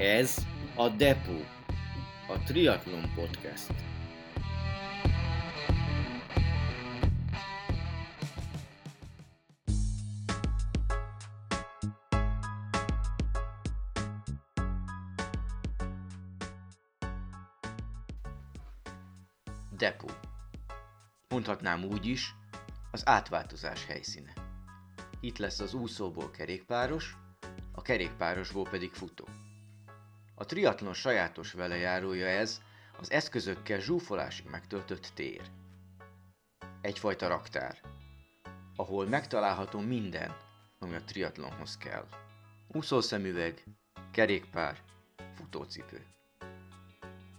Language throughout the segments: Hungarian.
Ez a Depo, a Triathlon Podcast. Depo. Mondhatnám úgy is, az átváltozás helyszíne. Itt lesz az úszóból kerékpáros, a kerékpárosból pedig futó. A triatlon sajátos velejárója ez, az eszközökkel zsúfolásig megtöltött tér. Egyfajta raktár, ahol megtalálható minden, ami a triatlonhoz kell. Úszószemüveg, kerékpár, futócipő.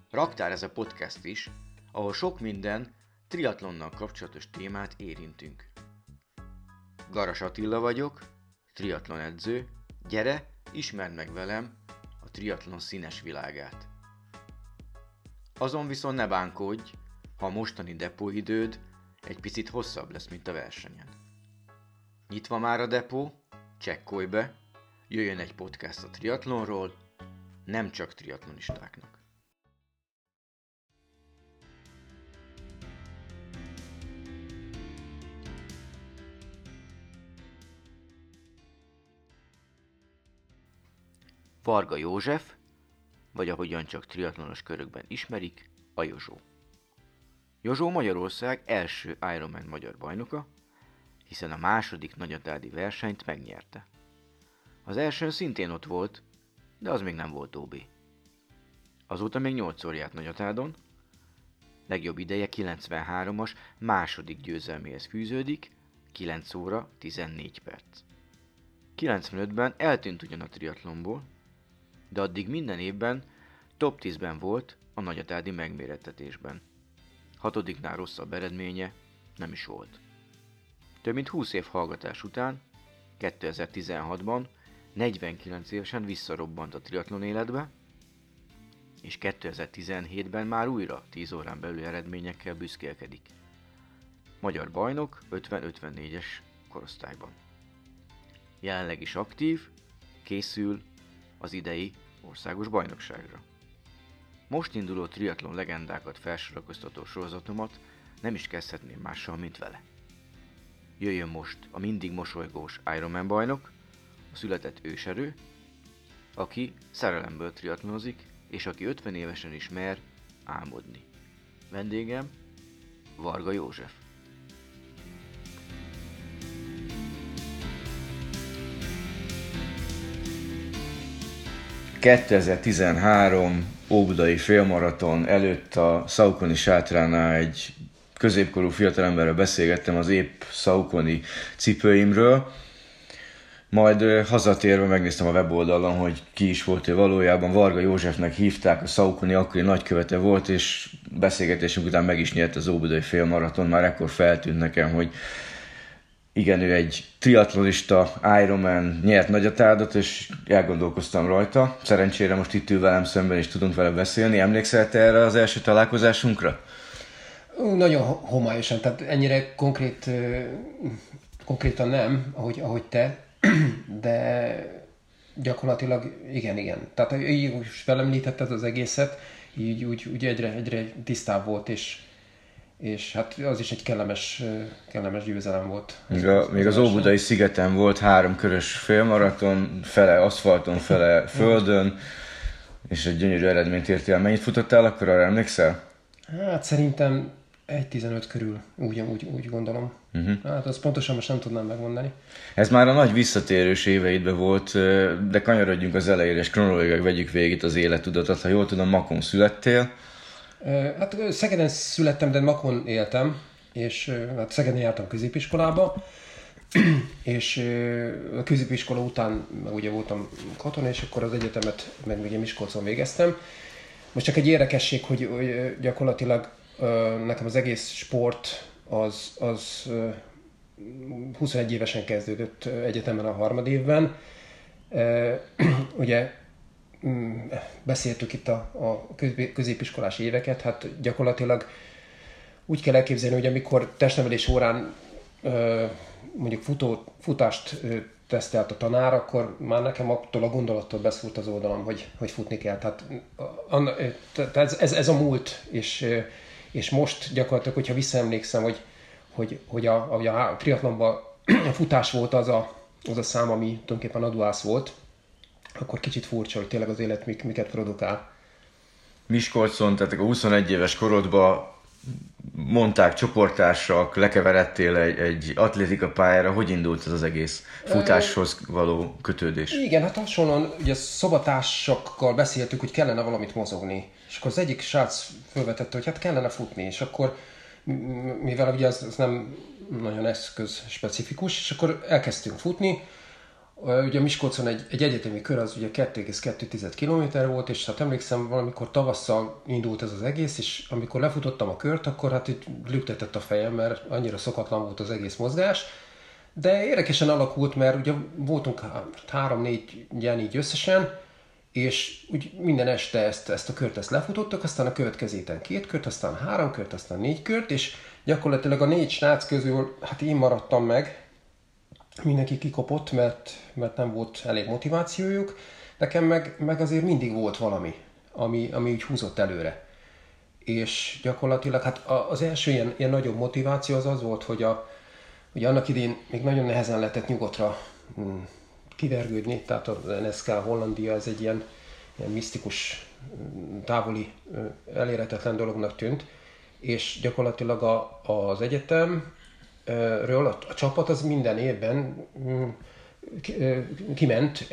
Raktár ez a podcast is, ahol sok minden triatlonnal kapcsolatos témát érintünk. Garas Attila vagyok, triatlon edző, gyere, ismerd meg velem triatlon színes világát. Azon viszont ne bánkodj, ha a mostani depóidőd egy picit hosszabb lesz, mint a versenyen. Nyitva már a depó, csekkolj be, jöjjön egy podcast a triatlonról, nem csak triatlonistáknak. Varga József, vagy ahogyan csak triatlonos körökben ismerik, a Jozsó. Jozsó Magyarország első Ironman magyar bajnoka, hiszen a második nagyatádi versenyt megnyerte. Az elsőn szintén ott volt, de az még nem volt OB. Azóta még 8 járt nagyatádon, legjobb ideje 93-as második győzelméhez fűződik, 9 óra 14 perc. 95-ben eltűnt ugyan a triatlonból, de addig minden évben top 10-ben volt a nagyatádi megmérettetésben. Hatodiknál rosszabb eredménye nem is volt. Több mint 20 év hallgatás után, 2016-ban 49 évesen visszarobbant a triatlon életbe, és 2017-ben már újra 10 órán belül eredményekkel büszkélkedik. Magyar bajnok 50-54-es korosztályban. Jelenleg is aktív, készül az idei országos bajnokságra. Most induló triatlon legendákat felsorakoztató sorozatomat nem is kezdhetném mással, mint vele. Jöjjön most a mindig mosolygós Ironman bajnok, a született őserő, aki szerelemből triatlonozik, és aki 50 évesen is mer álmodni. Vendégem Varga József. 2013 Óbudai félmaraton előtt a Szaukoni sátránál egy középkorú fiatalemberrel beszélgettem az épp Szaukoni cipőimről, majd hazatérve megnéztem a weboldalon, hogy ki is volt ő valójában. Varga Józsefnek hívták, a Szaukoni akkori nagykövete volt, és beszélgetésünk után meg is nyert az Óbudai félmaraton. Már ekkor feltűnt nekem, hogy igen, ő egy triatlonista, Ironman, nyert nagyatádat, és elgondolkoztam rajta. Szerencsére most itt ül velem szemben, és tudunk vele beszélni. Emlékszel te erre az első találkozásunkra? Nagyon homályosan, tehát ennyire konkrét, konkrétan nem, ahogy, ahogy te, de gyakorlatilag igen, igen. Tehát így most felemlítetted az egészet, így úgy, úgy egyre, egyre tisztább volt, és, és hát az is egy kellemes, kellemes győzelem volt. Még, a, még az Óbudai szigeten volt három körös félmaraton, fele aszfalton, fele földön, és egy gyönyörű eredményt értél. Mennyit futottál akkor, arra emlékszel? Hát szerintem 1.15 körül, úgy, úgy, úgy gondolom. Uh-huh. Hát azt pontosan most nem tudnám megmondani. Ez már a nagy visszatérős éveidben volt, de kanyarodjunk az elejére, és kronológiai vegyük végig az életudatot. Ha jól tudom, Makon születtél. Hát Szegeden születtem, de Makon éltem, és hát Szegeden jártam középiskolába, és a középiskola után ugye voltam katona, és akkor az egyetemet meg ugye Miskolcon végeztem. Most csak egy érdekesség, hogy gyakorlatilag nekem az egész sport az, az 21 évesen kezdődött egyetemen a harmadévben. Ugye mm, beszéltük itt a, a középiskolás éveket, hát gyakorlatilag úgy kell elképzelni, hogy amikor testnevelés órán mondjuk futó, futást tesztelt a tanár, akkor már nekem attól a gondolattól beszúrt az oldalam, hogy, hogy futni kell. Tehát ez, ez, ez, a múlt, és, és most gyakorlatilag, hogyha visszaemlékszem, hogy, hogy, hogy a, a, a triatlonban a futás volt az a, az a szám, ami tulajdonképpen aduász volt, akkor kicsit furcsa, hogy tényleg az élet mik, miket produkál. Miskolcon, tehát a 21 éves korodban mondták csoportársak, lekeveredtél egy, egy atlétika pályára, hogy indult ez az egész futáshoz való kötődés? Igen, hát hasonlóan, ugye szobatársakkal beszéltük, hogy kellene valamit mozogni. És akkor az egyik srác felvetette, hogy hát kellene futni, és akkor mivel ugye ez, ez nem nagyon eszköz specifikus, és akkor elkezdtünk futni, Ugye Miskolcon egy, egy egyetemi kör az ugye 2,2 km volt, és hát emlékszem, valamikor tavasszal indult ez az egész, és amikor lefutottam a kört, akkor hát itt lüktetett a fejem, mert annyira szokatlan volt az egész mozgás. De érdekesen alakult, mert ugye voltunk három-négy ilyen így összesen, és úgy minden este ezt, ezt a kört ezt lefutottak, aztán a következő héten két kört, aztán három kört, aztán négy kört, és gyakorlatilag a négy srác közül, hát én maradtam meg, mindenki kikopott, mert, mert nem volt elég motivációjuk. Nekem meg, meg azért mindig volt valami, ami, ami úgy húzott előre. És gyakorlatilag hát az első ilyen, ilyen nagyobb motiváció az az volt, hogy a, ugye annak idén még nagyon nehezen lehetett nyugodtra hm, kivergődni, tehát a NSK Hollandia ez egy ilyen, ilyen misztikus, hm, távoli, elérhetetlen dolognak tűnt, és gyakorlatilag a, az egyetem ről a, csapat az minden évben mm, kiment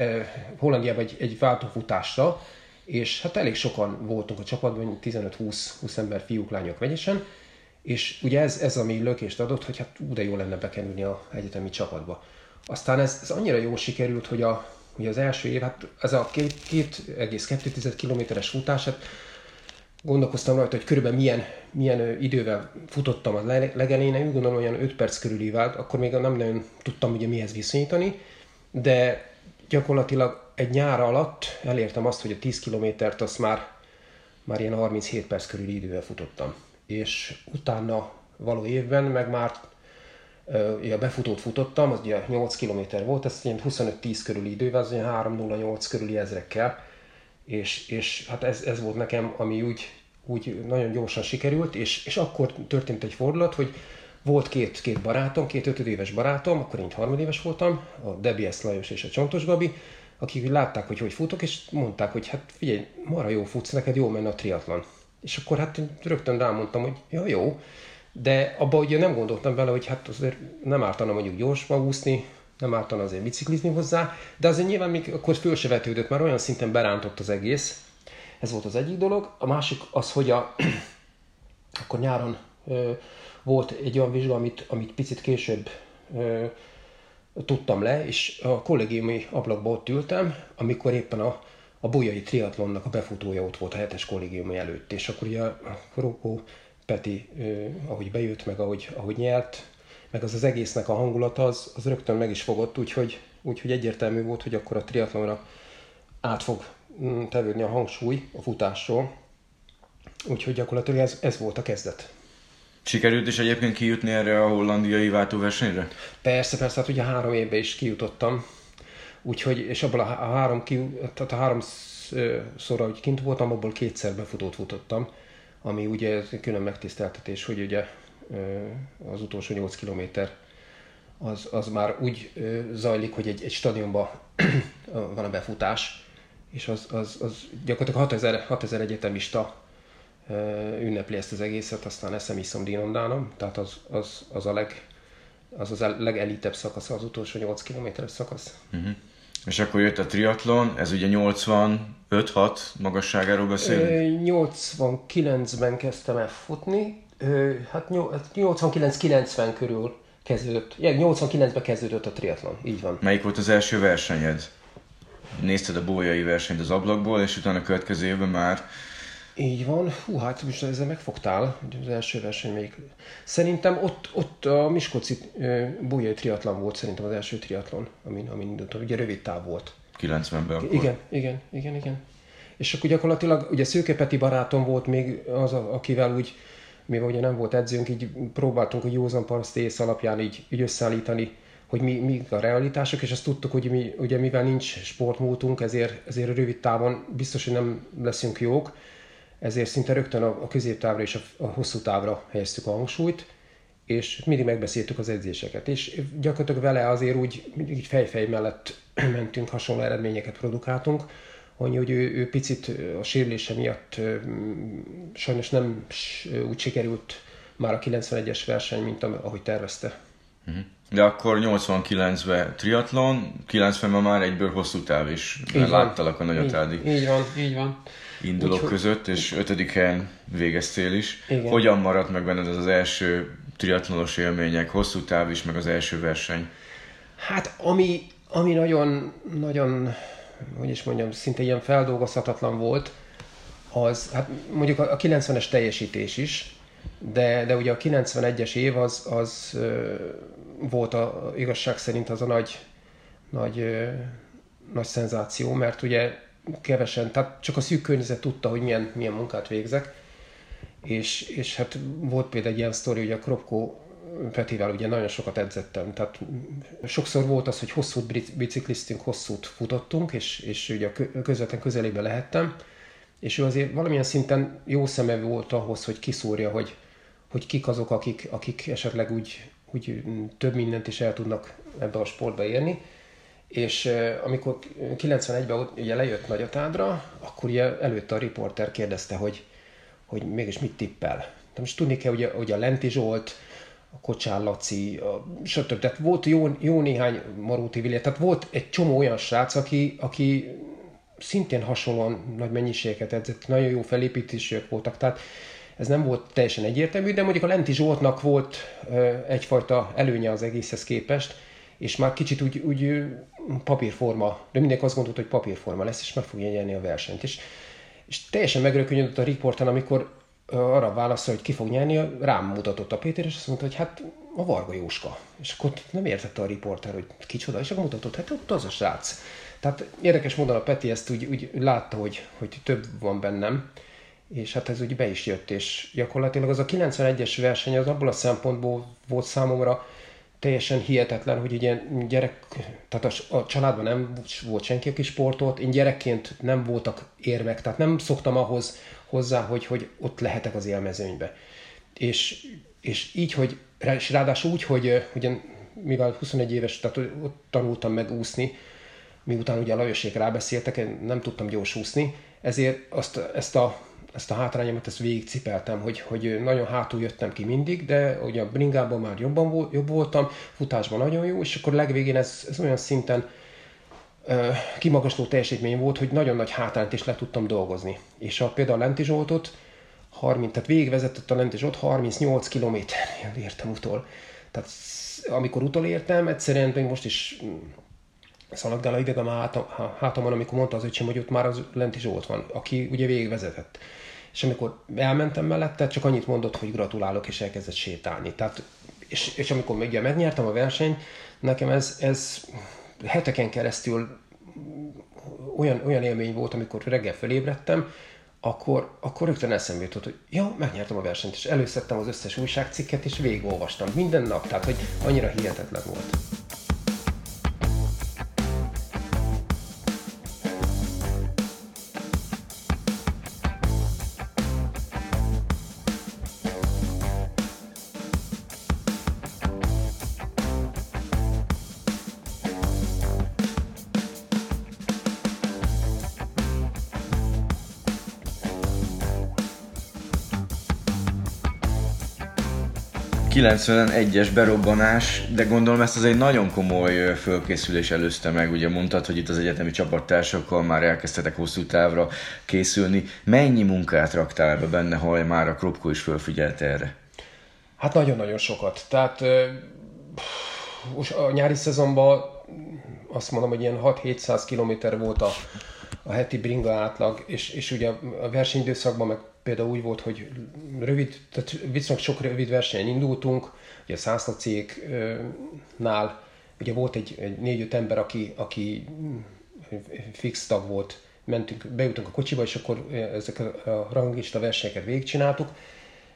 Hollandiába egy, egy váltófutásra, és hát elég sokan voltunk a csapatban, 15-20 ember, fiúk, lányok vegyesen, és ugye ez, ez ami lökést adott, hogy hát ú, de jó lenne bekerülni a egyetemi csapatba. Aztán ez, ez annyira jól sikerült, hogy, a, hogy az első év, hát ez a 2,2 kilométeres futás, hát gondolkoztam rajta, hogy körülbelül milyen, milyen idővel futottam a legelén, úgy gondolom olyan 5 perc körül vált, akkor még nem nagyon tudtam ugye mihez viszonyítani, de gyakorlatilag egy nyár alatt elértem azt, hogy a 10 kilométert azt már, már ilyen 37 perc körül idővel futottam. És utána való évben meg már a befutót futottam, az ugye 8 km volt, ez ilyen 25-10 körüli idővel, az ilyen 3-0-8 körüli ezrekkel, és, és hát ez, ez volt nekem, ami úgy, úgy nagyon gyorsan sikerült, és, és akkor történt egy fordulat, hogy volt két, két barátom, két ötödéves barátom, akkor én harmadéves voltam, a Debbie S. Lajos és a Csontos Gabi, akik látták, hogy hogy futok, és mondták, hogy hát figyelj, marha jó futsz, neked jó menne a triatlan. És akkor hát rögtön rámondtam, hogy ja, jó, de abba ugye nem gondoltam bele, hogy hát azért nem ártana mondjuk gyorsba úszni, nem ártan azért biciklizni hozzá, de azért nyilván még akkor föl se vetődött, már olyan szinten berántott az egész. Ez volt az egyik dolog. A másik az, hogy a, akkor nyáron ö, volt egy olyan vizsga, amit, amit picit később ö, tudtam le, és a kollégiumi ablakba ott ültem, amikor éppen a, a bolyai triatlonnak a befutója ott volt a hetes kollégiumi előtt, és akkor ugye a Rókó Peti, ö, ahogy bejött, meg ahogy, ahogy nyert, meg az az egésznek a hangulata, az, az rögtön meg is fogott, úgyhogy, úgyhogy egyértelmű volt, hogy akkor a triatlonra át fog mm, tevődni a hangsúly a futásról. Úgyhogy gyakorlatilag ez, ez volt a kezdet. Sikerült is egyébként kijutni erre a hollandiai váltóversenyre? Persze, persze, hát ugye három évben is kijutottam. Úgyhogy, és abból a, három, ki, tehát a három szóra, hogy kint voltam, abból kétszer befutót futottam, ami ugye külön megtiszteltetés, hogy ugye az utolsó 8 kilométer az, az már úgy zajlik, hogy egy, egy stadionban van a befutás, és az, az, az gyakorlatilag 6000, 6000 egyetemista ünnepli ezt az egészet, aztán eszem iszom dinondánom, tehát az, az, az a leg, az az legelitebb szakasz, az utolsó 8 kilométeres szakasz. Uh-huh. És akkor jött a triatlon, ez ugye 85-6 magasságáról beszélünk? 89-ben kezdtem el futni, hát 89-90 hát körül kezdődött, 89-ben kezdődött a triatlon, így van. Melyik volt az első versenyed? Nézted a bójai versenyt az ablakból, és utána a következő évben már így van. Hú, hát most ezzel megfogtál, hogy az első verseny még. Szerintem ott, ott a Miskolci bújai triatlon volt szerintem az első triatlon, amin, amin indultam. Ugye rövid táv volt. 90-ben akkor. Igen, igen, igen, igen. És akkor gyakorlatilag ugye Szőke Peti barátom volt még az, akivel úgy mivel ugye nem volt edzőnk, így próbáltunk a józan paraszt ész alapján így, így összeállítani hogy mi, mi a realitások, és azt tudtuk, hogy mi, ugye mivel nincs sportmúltunk, ezért, ezért rövid távon biztos, hogy nem leszünk jók, ezért szinte rögtön a, a középtávra és a, a hosszú távra helyeztük a hangsúlyt, és mindig megbeszéltük az edzéseket, és gyakorlatilag vele azért úgy, így fejfej mellett mentünk, hasonló eredményeket produkáltunk, annyi, hogy ő, ő picit a sérülése miatt sajnos nem úgy sikerült már a 91-es verseny, mint ahogy tervezte. Mhm. De akkor 89-ben triatlon, 90-ben már egyből hosszú táv is, mert láttalak a nagyatádi így, így van, így van. indulók Úgy, között, és ötödik helyen végeztél is. Igen. Hogyan maradt meg benned ez az első triatlonos élmények, hosszú táv is, meg az első verseny? Hát ami, ami nagyon, nagyon, hogy is mondjam, szinte ilyen feldolgozhatatlan volt, az, hát mondjuk a 90-es teljesítés is, de, de ugye a 91-es év az, az volt a igazság szerint az a nagy, nagy, nagy szenzáció, mert ugye kevesen, tehát csak a szűk környezet tudta, hogy milyen, milyen munkát végzek, és, és hát volt például egy ilyen sztori, hogy a Kropko Petivel ugye nagyon sokat edzettem, tehát sokszor volt az, hogy hosszút bicikliztünk, hosszút futottunk, és, és ugye a közvetlen közelében lehettem, és ő azért valamilyen szinten jó szeme volt ahhoz, hogy kiszúrja, hogy, hogy kik azok, akik, akik esetleg úgy, úgy több mindent is el tudnak ebbe a sportba érni. És amikor 91-ben ugye lejött Nagyatádra, akkor ugye előtte a riporter kérdezte, hogy, hogy mégis mit tippel. De most tudni kell, hogy a, hogy a Lenti Zsolt, a Kocsár Laci, a, stb. Tehát volt jó, jó néhány Maróti Vilja, tehát volt egy csomó olyan srác, aki, aki szintén hasonlóan nagy mennyiségeket edzett, nagyon jó felépítésűek voltak, tehát ez nem volt teljesen egyértelmű, de mondjuk a Lenti Zsoltnak volt egyfajta előnye az egészhez képest, és már kicsit úgy, úgy papírforma, de mindenki azt gondolta, hogy papírforma lesz, és meg fogja nyerni a versenyt. És, és teljesen megrökönyödött a riporten, amikor arra válaszol, hogy ki fog nyerni, rám mutatott a Péter, és azt mondta, hogy hát a Varga Jóska. És akkor nem értette a riporter, hogy kicsoda, és akkor mutatott, hát ott az a srác. Tehát érdekes módon a Peti ezt úgy, úgy látta, hogy, hogy több van bennem, és hát ez úgy be is jött, és gyakorlatilag az a 91-es verseny az abból a szempontból volt számomra teljesen hihetetlen, hogy ugye gyerek, tehát a, a családban nem volt senki, aki sportolt, én gyerekként nem voltak érmek, tehát nem szoktam ahhoz hozzá, hogy, hogy ott lehetek az élmezőnybe. És, és így, hogy, és ráadásul úgy, hogy ugye, mivel 21 éves, tehát ott tanultam meg úszni, miután ugye a Lajosék rábeszéltek, én nem tudtam gyors úszni, ezért azt, ezt a ezt a hátrányomat ezt végigcipeltem, hogy, hogy nagyon hátul jöttem ki mindig, de ugye a bringában már jobban jobb voltam, futásban nagyon jó, és akkor legvégén ez, ez olyan szinten kimagasló teljesítmény volt, hogy nagyon nagy hátrányt is le tudtam dolgozni. És a, például a Lenti Zsoltot, 30, tehát végigvezetett a Lenti Zsolt, 38 kilométernél értem utol. Tehát amikor utolértem, egyszerűen még most is szaladgál a idegem hátam, hátamon, amikor mondta az öcsém, hogy ott már az Lenti Zsolt van, aki ugye végigvezetett. És amikor elmentem mellette, csak annyit mondott, hogy gratulálok, és elkezdett sétálni. Tehát, és, és amikor ugye megnyertem a versenyt, nekem ez, ez heteken keresztül olyan, olyan élmény volt, amikor reggel felébredtem, akkor, akkor rögtön eszembe jutott, hogy ja, megnyertem a versenyt, és előszedtem az összes újságcikket, és végigolvastam minden nap, tehát hogy annyira hihetetlen volt. 91-es berobbanás, de gondolom ezt az egy nagyon komoly fölkészülés előzte meg. Ugye mondtad, hogy itt az egyetemi csapattársakkal már elkezdtetek hosszú távra készülni. Mennyi munkát raktál be benne, ha már a Kropko is fölfigyelt erre? Hát nagyon-nagyon sokat. Tehát a nyári szezonban azt mondom, hogy ilyen 6-700 km volt a, a heti bringa átlag, és, és ugye a versenyidőszakban meg például úgy volt, hogy rövid, tehát viszonylag sok rövid versenyen indultunk, ugye a Szászla cégnál, ugye volt egy, egy négy-öt ember, aki, aki fix tag volt, mentünk, bejutunk a kocsiba, és akkor ezek a rangista versenyeket végigcsináltuk.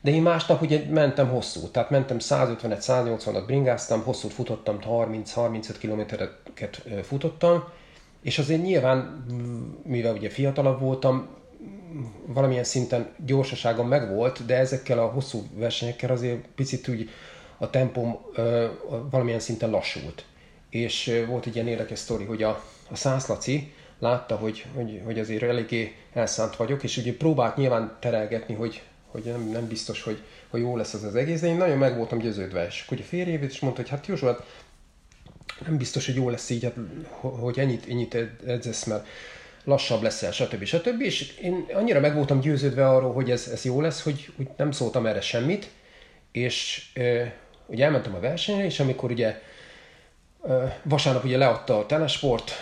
de én másnap ugye mentem hosszú, tehát mentem 150-180-at bringáztam, hosszú futottam, 30-35 kilométereket futottam, és azért nyilván, mivel ugye fiatalabb voltam, valamilyen szinten gyorsaságom megvolt, de ezekkel a hosszú versenyekkel azért picit úgy a tempom ö, valamilyen szinten lassult. És volt egy ilyen érdekes sztori, hogy a, a Szász Laci látta, hogy, hogy, hogy azért eléggé elszánt vagyok, és ugye próbált nyilván terelgetni, hogy, hogy nem, nem biztos, hogy, hogy jó lesz az az egész, de én nagyon meg voltam győződve. És akkor a férjévét is mondta, hogy hát József, hát nem biztos, hogy jó lesz így, hát, hogy ennyit, ennyit edzesz, mert lassabb leszel, stb. stb. És én annyira meg voltam győződve arról, hogy ez, ez jó lesz, hogy, hogy nem szóltam erre semmit, és e, ugye elmentem a versenyre, és amikor ugye e, vasárnap ugye leadta a telesport,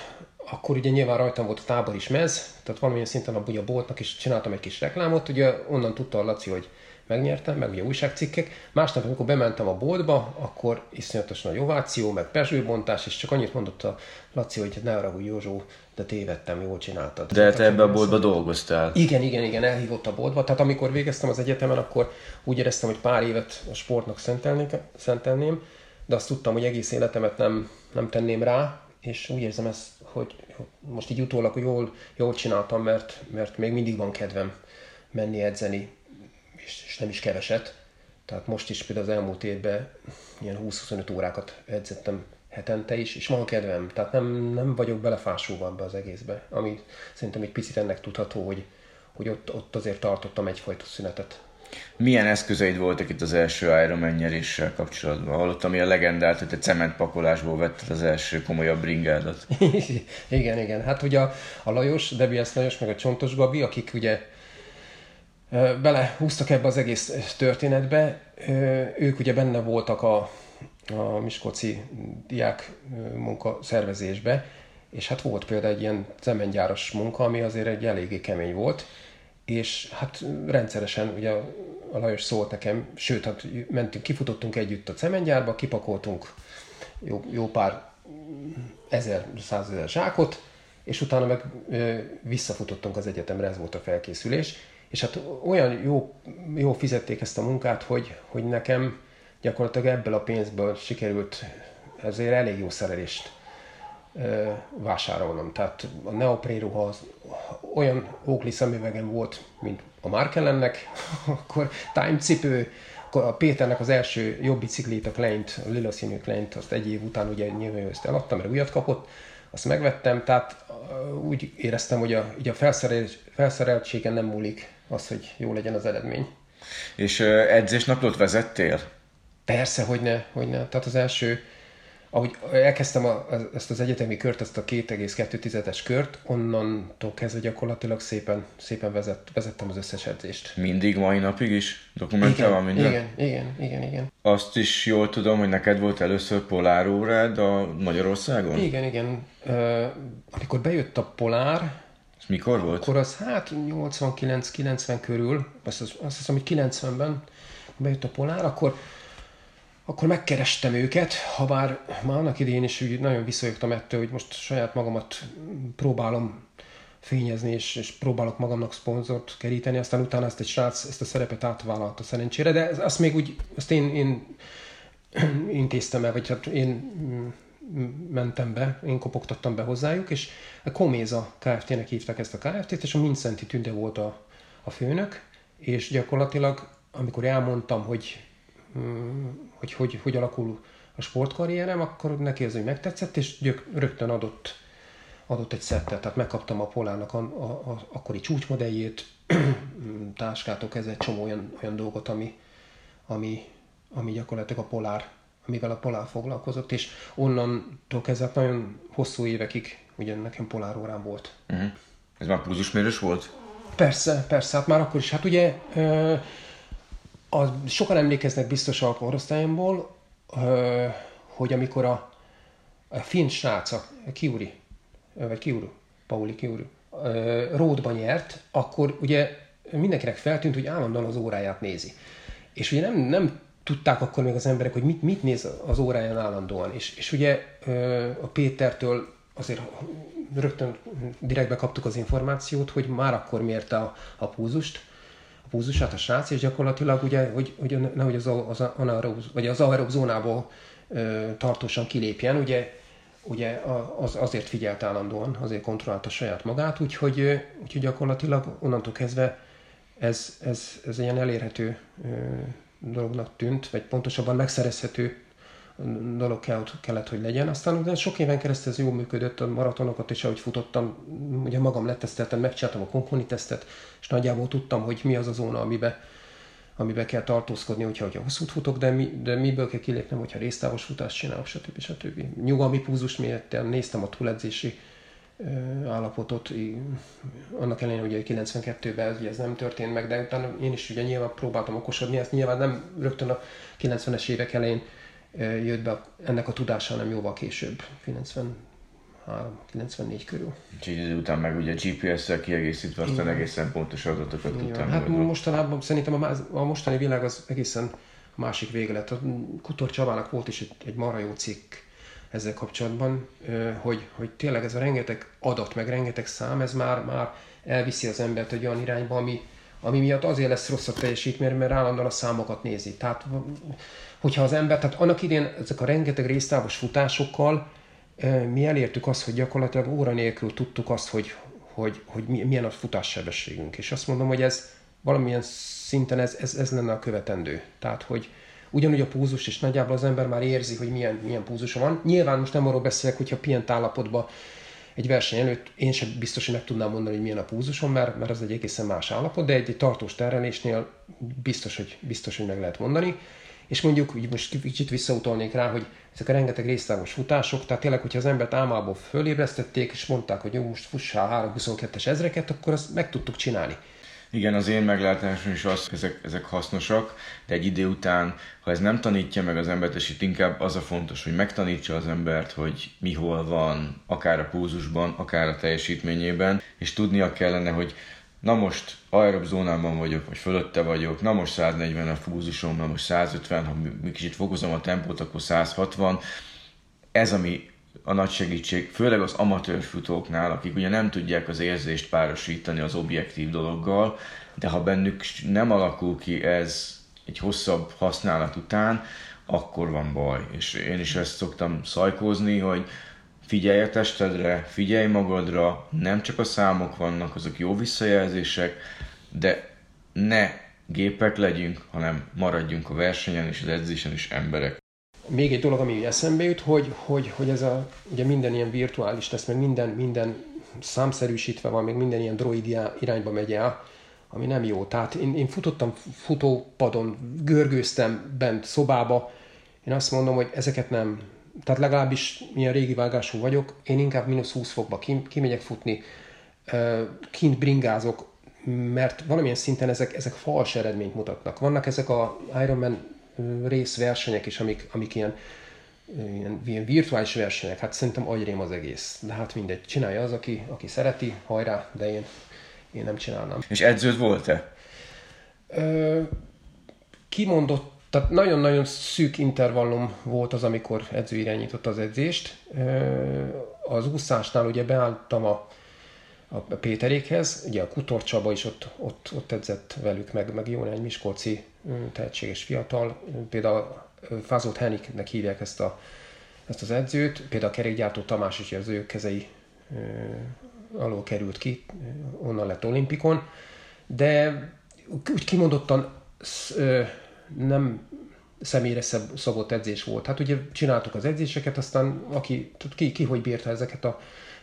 akkor ugye nyilván rajtam volt a tábor is mez, tehát valamilyen szinten a boltnak is csináltam egy kis reklámot, ugye onnan tudta a Laci, hogy megnyertem, meg ugye újságcikkek. Másnap, amikor bementem a boltba, akkor iszonyatos nagy ováció, meg pezsőbontás, és csak annyit mondott a Laci, hogy ne arra, hogy Józsó, de tévedtem, jól csináltad. De te ebbe a boltba dolgoztál. Igen, igen, igen, elhívott a boltba. Tehát amikor végeztem az egyetemen, akkor úgy éreztem, hogy pár évet a sportnak szentelném, de azt tudtam, hogy egész életemet nem, nem tenném rá, és úgy érzem ezt, hogy most így utólag jól, jól csináltam, mert, mert még mindig van kedvem menni edzeni, nem is keveset. Tehát most is például az elmúlt évben ilyen 20-25 órákat edzettem hetente is, és van kedvem, tehát nem, nem vagyok belefásulva ebbe az egészbe, ami szerintem egy picit ennek tudható, hogy, hogy ott, ott azért tartottam egyfajta szünetet. Milyen eszközeid voltak itt az első Ironman kapcsolatban? Hallottam ilyen legendát, hogy te cementpakolásból vetted az első komolyabb bringádat. igen, igen. Hát ugye a, a Lajos, Debiesz Lajos, meg a Csontos Gabi, akik ugye belehúztak ebbe az egész történetbe, ők ugye benne voltak a, a Miskolci diák munka szervezésbe, és hát volt például egy ilyen cementgyáros munka, ami azért egy eléggé kemény volt, és hát rendszeresen ugye a Lajos szólt nekem, sőt, hát mentünk, kifutottunk együtt a cementgyárba, kipakoltunk jó, jó pár ezer, százezer zsákot, és utána meg ö, visszafutottunk az egyetemre, ez volt a felkészülés, és hát olyan jó, jó fizették ezt a munkát, hogy, hogy nekem gyakorlatilag ebből a pénzből sikerült ezért elég jó szerelést ö, vásárolnom. Tehát a neopréruha az olyan Oakley szemüvegem volt, mint a Markellennek, akkor time cipő, akkor a Péternek az első jobb biciklét, a Kleint, a lila színű Kleint, azt egy év után ugye nyilván ezt eladtam, mert újat kapott, azt megvettem, tehát úgy éreztem, hogy a, így a felszereltségen nem múlik az, hogy jó legyen az eredmény. És edzésnaplót vezettél? Persze, hogy ne, hogy ne. Tehát az első, ahogy elkezdtem a, ezt az egyetemi kört, ezt a 2,2-es kört, onnantól kezdve gyakorlatilag szépen, szépen vezet, vezettem az összes edzést. Mindig, mai napig is? Dokumentálva minden? Igen, igen, igen, igen. Azt is jól tudom, hogy neked volt először polár a Magyarországon? Igen, igen. Uh, amikor bejött a polár, mikor volt? Akkor az hát 89-90 körül, azt, azt hiszem, hogy 90-ben bejött a polár, akkor akkor megkerestem őket, ha bár már annak idején is úgy nagyon visszajogtam ettől, hogy most saját magamat próbálom fényezni, és, és próbálok magamnak szponzort keríteni, aztán utána ezt egy srác ezt a szerepet átvállalta szerencsére, de azt még úgy, azt én, én intéztem el, vagy hát én mentem be, én kopogtattam be hozzájuk, és a Koméza Kft-nek hívták ezt a Kft-t, és a Mincenti Tünde volt a, a főnök, és gyakorlatilag, amikor elmondtam, hogy hogy, hogy hogy alakul a sportkarrierem, akkor neki ez hogy megtetszett, és gyök, rögtön adott, adott egy szettet, tehát megkaptam a Polának a, a, a akkori csúcsmodelljét, táskától kezdve egy csomó olyan, olyan dolgot, ami, ami, ami gyakorlatilag a Polár, amivel a Polár foglalkozott, és onnantól kezdve nagyon hosszú évekig ugye nekem Polár órám volt. Uh-huh. Ez már pulzusmérős volt? Persze, persze, hát már akkor is. Hát ugye a, sokan emlékeznek biztos a korosztályomból, hogy amikor a, a finn srác, a Kiuri, vagy Kiuru, Pauli Kiuru, Ródban nyert, akkor ugye mindenkinek feltűnt, hogy állandóan az óráját nézi. És ugye nem, nem tudták akkor még az emberek, hogy mit, mit néz az óráján állandóan. És, és ugye a Pétertől azért rögtön direktbe kaptuk az információt, hogy már akkor mérte a, a púzust, a púzusát a srác, és gyakorlatilag ugye, hogy, hogy nehogy az, az, anaerob, vagy az aerob zónából ö, tartósan kilépjen, ugye, ugye az, azért figyelt állandóan, azért kontrollálta saját magát, úgyhogy, úgyhogy gyakorlatilag onnantól kezdve ez, ez, ez ilyen elérhető ö, dolognak tűnt, vagy pontosabban megszerezhető dolog kellett, kellett, hogy legyen. Aztán utána sok éven keresztül ez jól működött, a maratonokat is, ahogy futottam, ugye magam leteszteltem, megcsináltam a konkoni tesztet, és nagyjából tudtam, hogy mi az a zóna, amibe, amibe kell tartózkodni, hogyha, hogyha hosszút futok, de, mi, de miből kell kilépnem, hogyha résztávos futást csinálok, stb. stb. Nyugalmi púzus miatt néztem a túledzési állapotot, annak ellenére, hogy 92-ben ez, ez nem történt meg, de utána én is ugye nyilván próbáltam okosodni, ezt nyilván nem rögtön a 90-es évek elején jött be ennek a tudása, nem jóval később, 93, 94 körül. Úgyhogy után meg ugye GPS-szel kiegészítve aztán Igen. egészen pontos adatokat tudtam Hát mondva. mostanában szerintem a, a mostani világ az egészen másik vége lett. A Kutor Csabának volt is egy, egy marha jó cikk ezzel kapcsolatban, hogy, hogy tényleg ez a rengeteg adat, meg rengeteg szám, ez már, már elviszi az embert egy olyan irányba, ami, ami miatt azért lesz rossz a teljesítmény, mert állandóan a számokat nézi. Tehát hogyha az ember, tehát annak idén ezek a rengeteg résztávos futásokkal mi elértük azt, hogy gyakorlatilag óra nélkül tudtuk azt, hogy, hogy, hogy milyen a futássebességünk. És azt mondom, hogy ez valamilyen szinten ez, ez, ez lenne a követendő. Tehát, hogy ugyanúgy a púzus, és nagyjából az ember már érzi, hogy milyen, milyen púzusa van. Nyilván most nem arról beszélek, hogyha pient állapotban egy verseny előtt én sem biztos, hogy meg tudnám mondani, hogy milyen a púzusom, mert, mert az egy egészen más állapot, de egy, egy tartós terelésnél biztos, hogy, biztos, hogy meg lehet mondani. És mondjuk, hogy most kicsit visszautalnék rá, hogy ezek a rengeteg résztávos futások, tehát tényleg, hogyha az embert álmából fölébresztették, és mondták, hogy jó, most fussál 3-22-es ezreket, akkor azt meg tudtuk csinálni. Igen, az én meglátásom is az, ezek, ezek hasznosak, de egy idő után, ha ez nem tanítja meg az embert, és itt inkább az a fontos, hogy megtanítsa az embert, hogy mi hol van, akár a púzusban, akár a teljesítményében, és tudnia kellene, hogy na most aerob zónában vagyok, vagy fölötte vagyok, na most 140 a fúzusom, na most 150, ha kicsit fokozom a tempót, akkor 160. Ez, ami a nagy segítség, főleg az amatőr futóknál, akik ugye nem tudják az érzést párosítani az objektív dologgal, de ha bennük nem alakul ki ez egy hosszabb használat után, akkor van baj. És én is ezt szoktam szajkózni, hogy figyelj a testedre, figyelj magadra, nem csak a számok vannak, azok jó visszajelzések, de ne gépek legyünk, hanem maradjunk a versenyen és az edzésen is emberek. Még egy dolog, ami eszembe jut, hogy, hogy, hogy ez a, ugye minden ilyen virtuális lesz, meg minden, minden számszerűsítve van, még minden ilyen droid irányba megy el, ami nem jó. Tehát én, én futottam futópadon, görgőztem bent szobába, én azt mondom, hogy ezeket nem, tehát legalábbis milyen régi vágású vagyok, én inkább mínusz 20 fokba kimegyek futni, kint bringázok, mert valamilyen szinten ezek, ezek fals eredményt mutatnak. Vannak ezek a Ironman részversenyek is, amik, amik ilyen, ilyen, ilyen virtuális versenyek, hát szerintem agyrém az egész. De hát mindegy, csinálja az, aki, aki szereti, hajrá, de én, én nem csinálnám. És edződ volt-e? Ö, kimondott tehát nagyon-nagyon szűk intervallum volt az, amikor edző irányította az edzést. Az úszásnál ugye beálltam a, a Péterékhez, ugye a Kutor Csaba is ott, ott, ott edzett velük, meg, meg jó egy miskolci tehetséges fiatal. Például Fázolt Heniknek hívják ezt, a, ezt az edzőt, például a kerékgyártó Tamás is az ő kezei alól került ki, onnan lett olimpikon, de úgy kimondottan nem személyre szabott edzés volt. Hát ugye csináltuk az edzéseket, aztán aki, ki, ki hogy bírta ezeket a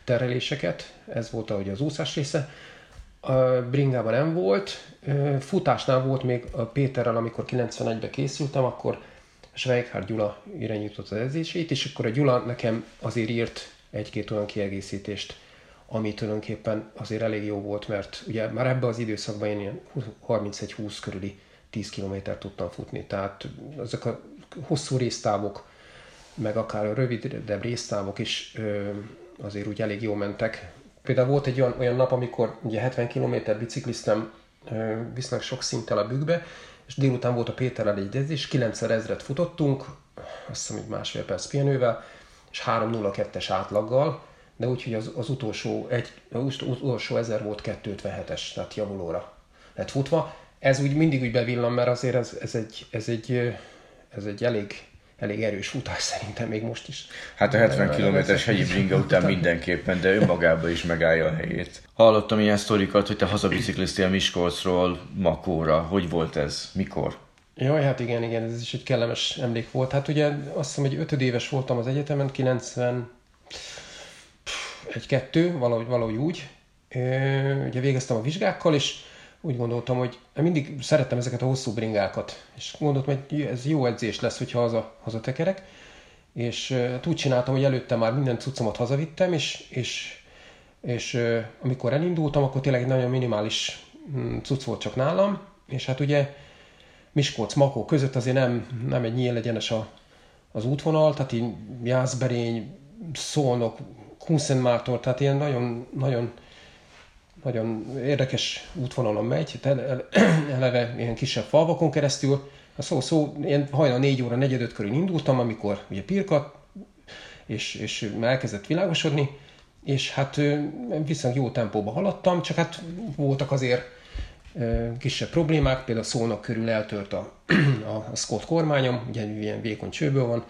tereléseket, ez volt ahogy az úszás része. A bringában nem volt, futásnál volt még a Péterrel, amikor 91-ben készültem, akkor Schweikhardt Gyula irányított az edzését, és akkor a Gyula nekem azért írt egy-két olyan kiegészítést, ami tulajdonképpen azért elég jó volt, mert ugye már ebben az időszakban én ilyen 31-20 körüli 10 kilométert tudtam futni. Tehát ezek a hosszú résztávok, meg akár a rövidebb résztávok is azért úgy elég jó mentek. Például volt egy olyan, olyan nap, amikor ugye 70 km bicikliztem viszonylag sok szinttel a bükkbe, és délután volt a Péterrel egy edzés, 9000 ezret futottunk, azt hiszem, hogy másfél perc pihenővel, és 3.02-es átlaggal, de úgyhogy az, az utolsó, egy, az utolsó ezer volt 257-es, tehát javulóra lett futva ez úgy mindig úgy bevillan, mert azért ez, ez, egy, ez, egy, ez egy elég, elég erős futás szerintem még most is. Hát a 70 km-es hegyi bringa után mindenképpen, de önmagában is megállja a helyét. Hallottam ilyen sztorikat, hogy te hazabicikliztél Miskolcról Makóra. Hogy volt ez? Mikor? Jaj, hát igen, igen, ez is egy kellemes emlék volt. Hát ugye azt hiszem, hogy ötödéves voltam az egyetemen, 90 egy-kettő, valahogy, valahogy úgy. Ugye végeztem a vizsgákkal, és úgy gondoltam, hogy mindig szerettem ezeket a hosszú bringákat, és gondoltam, hogy ez jó edzés lesz, hogyha haza, hazatekerek, és hát úgy csináltam, hogy előtte már minden cuccomat hazavittem, és, és, és amikor elindultam, akkor tényleg egy nagyon minimális mm, cucc volt csak nálam, és hát ugye Miskolc, Makó között azért nem, nem egy nyíl egyenes a, az útvonal, tehát így Jászberény, Szolnok, Kunszenmártor, tehát ilyen nagyon, nagyon, nagyon érdekes útvonalon megy, eleve ilyen kisebb falvakon keresztül. A szó, szó, ilyen hajnal 4 óra, 4 körül indultam, amikor ugye pirkat, és, és elkezdett világosodni, és hát viszonylag jó tempóba haladtam, csak hát voltak azért kisebb problémák, például szónak körül eltört a, a Scott kormányom, ugye ilyen vékony csőből van,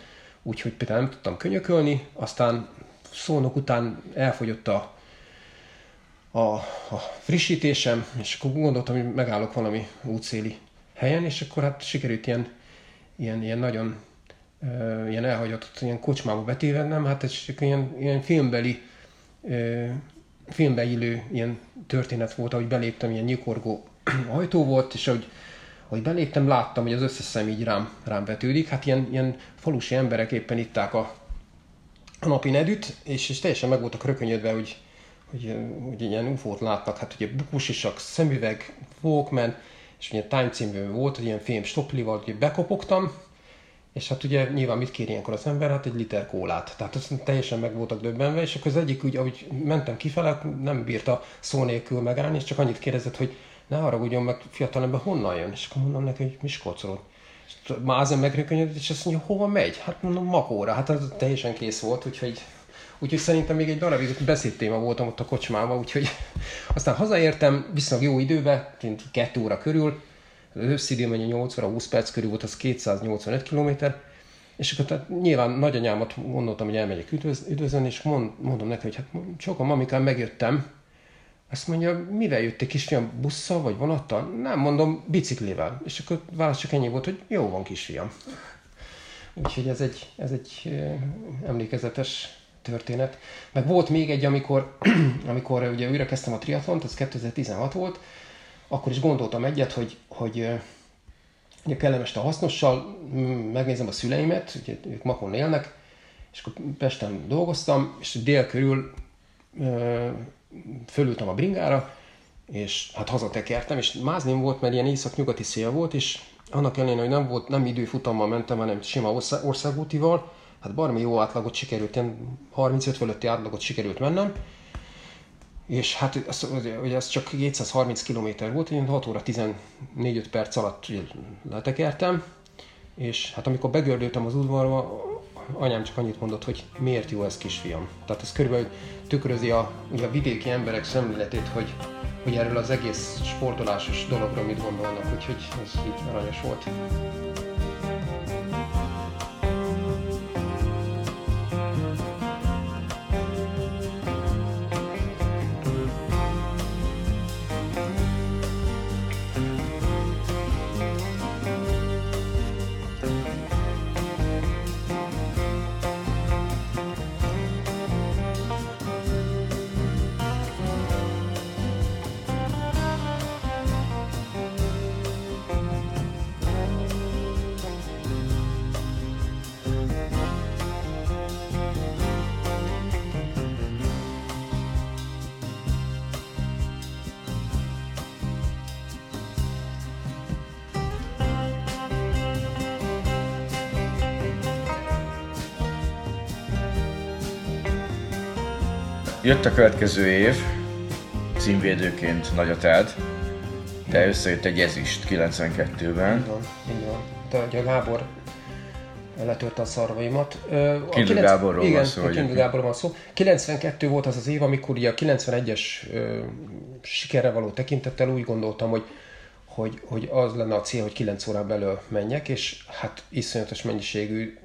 úgyhogy például nem tudtam könyökölni, aztán szónok után elfogyott a, a, a frissítésem, és akkor gondoltam, hogy megállok valami útszéli helyen, és akkor hát sikerült ilyen, ilyen, ilyen nagyon ilyen elhagyott ilyen kocsmába betévednem, hát csak ilyen, ilyen filmbeli uh, filmbe illő ilyen történet volt, ahogy beléptem, ilyen nyikorgó ajtó volt, és ahogy, ahogy beléptem, láttam, hogy az összes szem így rám, rám vetődik. Hát ilyen, ilyen falusi emberek éppen itták a, a napi nedűt, és, és teljesen meg voltak rökönyödve, hogy, hogy, hogy ilyen ufót látnak, hát ugye bukusisak, szemüveg, Walkman, és ugye Time című volt, hogy ilyen fém stoplival, hogy bekopogtam, és hát ugye nyilván mit kér ilyenkor az ember? Hát egy liter kólát. Tehát azt teljesen meg voltak döbbenve, és akkor az egyik úgy, ahogy mentem kifele, nem bírta szó nélkül megállni, és csak annyit kérdezett, hogy ne haragudjon meg, fiatalember honnan jön? És akkor mondom neki, hogy Miskolcról. Mázen megrökönyödött, és azt mondja, hova megy? Hát mondom, Makóra. Hát az teljesen kész volt, úgyhogy Úgyhogy szerintem még egy darabig beszédtéma voltam ott a kocsmában, úgyhogy aztán hazaértem viszonylag jó időbe, mint kettő óra körül, az összidő mennyi 8 óra, 20 perc körül volt, az 285 km, és akkor tehát nyilván nagyanyámat gondoltam, hogy elmegyek üdvöz, és mond, mondom neki, hogy hát sokan mamikán megjöttem, azt mondja, mivel jöttél kisfiam, busszal vagy vonattal? Nem, mondom, biciklivel. És akkor válasz csak ennyi volt, hogy jó van kisfiam. Úgyhogy ez egy, ez egy emlékezetes történet. Meg volt még egy, amikor, amikor ugye újra kezdtem a triatlont, az 2016 volt, akkor is gondoltam egyet, hogy, hogy ugye kellem este a hasznossal, megnézem a szüleimet, ugye ők Makon élnek, és akkor Pesten dolgoztam, és dél körül fölültem a bringára, és hát hazatekertem, és mázni volt, mert ilyen észak-nyugati szél volt, és annak ellenére, hogy nem volt, nem időfutammal mentem, hanem sima országútival, hát barmi jó átlagot sikerült, ilyen 35 fölötti átlagot sikerült mennem, és hát az, ugye ez csak 230 km volt, én 6 óra 14-5 perc alatt letekertem, és hát amikor begördültem az udvarba, anyám csak annyit mondott, hogy miért jó ez kisfiam. Tehát ez körülbelül tükrözi a, ugye a vidéki emberek szemléletét, hogy, hogy erről az egész sportolásos dologról mit gondolnak, úgyhogy ez így aranyos volt. Jött a következő év, címvédőként nagy a TED, de összejött egy ezist 92-ben. Így van, így van. De ugye Gábor letörte a szarvaimat. A Kindle Gáborról igen, van szó. Igen, Gáborról van szó. 92 volt az az év, amikor ugye a 91-es sikerre való tekintettel úgy gondoltam, hogy hogy, hogy az lenne a cél, hogy 9 órán belül menjek, és hát iszonyatos mennyiségű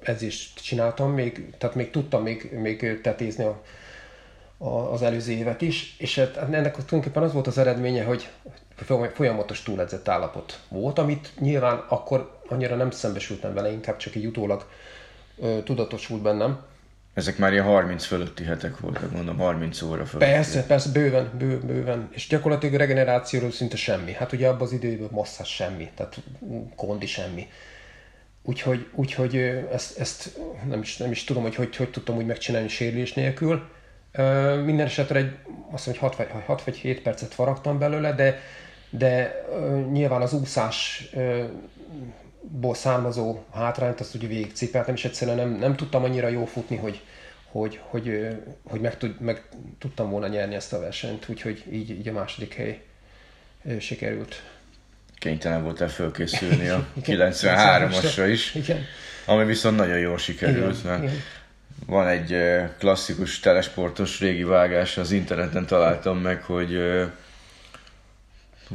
edzést csináltam, még, tehát még tudtam még, még tetézni a, a, az előző évet is, és hát ennek tulajdonképpen az volt az eredménye, hogy folyamatos túledzett állapot volt, amit nyilván akkor annyira nem szembesültem vele, inkább csak egy utólag ö, tudatosult bennem. Ezek már ilyen 30 fölötti hetek voltak, mondom, 30 óra fölötti. Persze, persze, bőven, bő, bőven. És gyakorlatilag a regenerációról szinte semmi. Hát ugye abban az időben masszás semmi, tehát kondi semmi. Úgyhogy, úgyhogy ezt, ezt nem, is, nem is tudom, hogy, hogy hogy tudtam úgy megcsinálni sérülés nélkül. Minden esetre egy, azt mondom, hogy 6 vagy, 6 vagy 7 percet faragtam belőle, de, de nyilván az úszásból származó hátrányt azt ugye végigcipeltem, és egyszerűen nem, nem tudtam annyira jó futni, hogy, hogy, hogy, hogy meg, tud, meg tudtam volna nyerni ezt a versenyt, úgyhogy így, így a második hely sikerült kénytelen voltál fölkészülni a 93-asra is, Igen. ami viszont nagyon jól sikerült, Igen. mert Igen. Van egy klasszikus telesportos régi vágás, az interneten találtam meg, hogy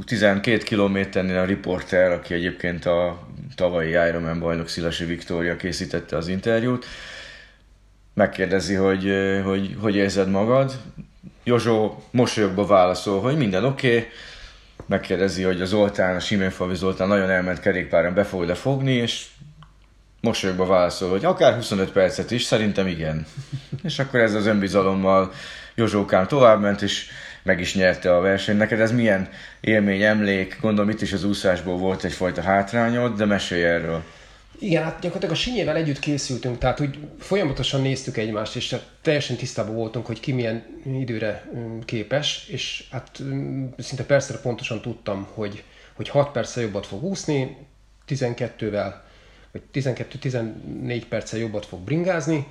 12 kilométernél a riporter, aki egyébként a tavalyi Ironman bajnok Szilasi Viktória készítette az interjút, megkérdezi, hogy hogy, hogy érzed magad. Jozsó mosolyogva válaszol, hogy minden oké, okay, megkérdezi, hogy a Zoltán, a Siménfalvi Zoltán nagyon elment kerékpáron be fog fogni, és mosolyogva válaszol, hogy akár 25 percet is, szerintem igen. és akkor ez az önbizalommal Jozsókám továbbment, és meg is nyerte a versenyt. Neked ez milyen élmény, emlék? Gondolom itt is az úszásból volt egyfajta hátrányod, de mesélj erről. Igen, hát gyakorlatilag a Sinyével együtt készültünk, tehát úgy folyamatosan néztük egymást, és hát teljesen tisztában voltunk, hogy ki milyen időre képes, és hát szinte persze pontosan tudtam, hogy, hogy 6 perccel jobbat fog úszni, 12-vel, vagy 12-14 perccel jobbat fog bringázni,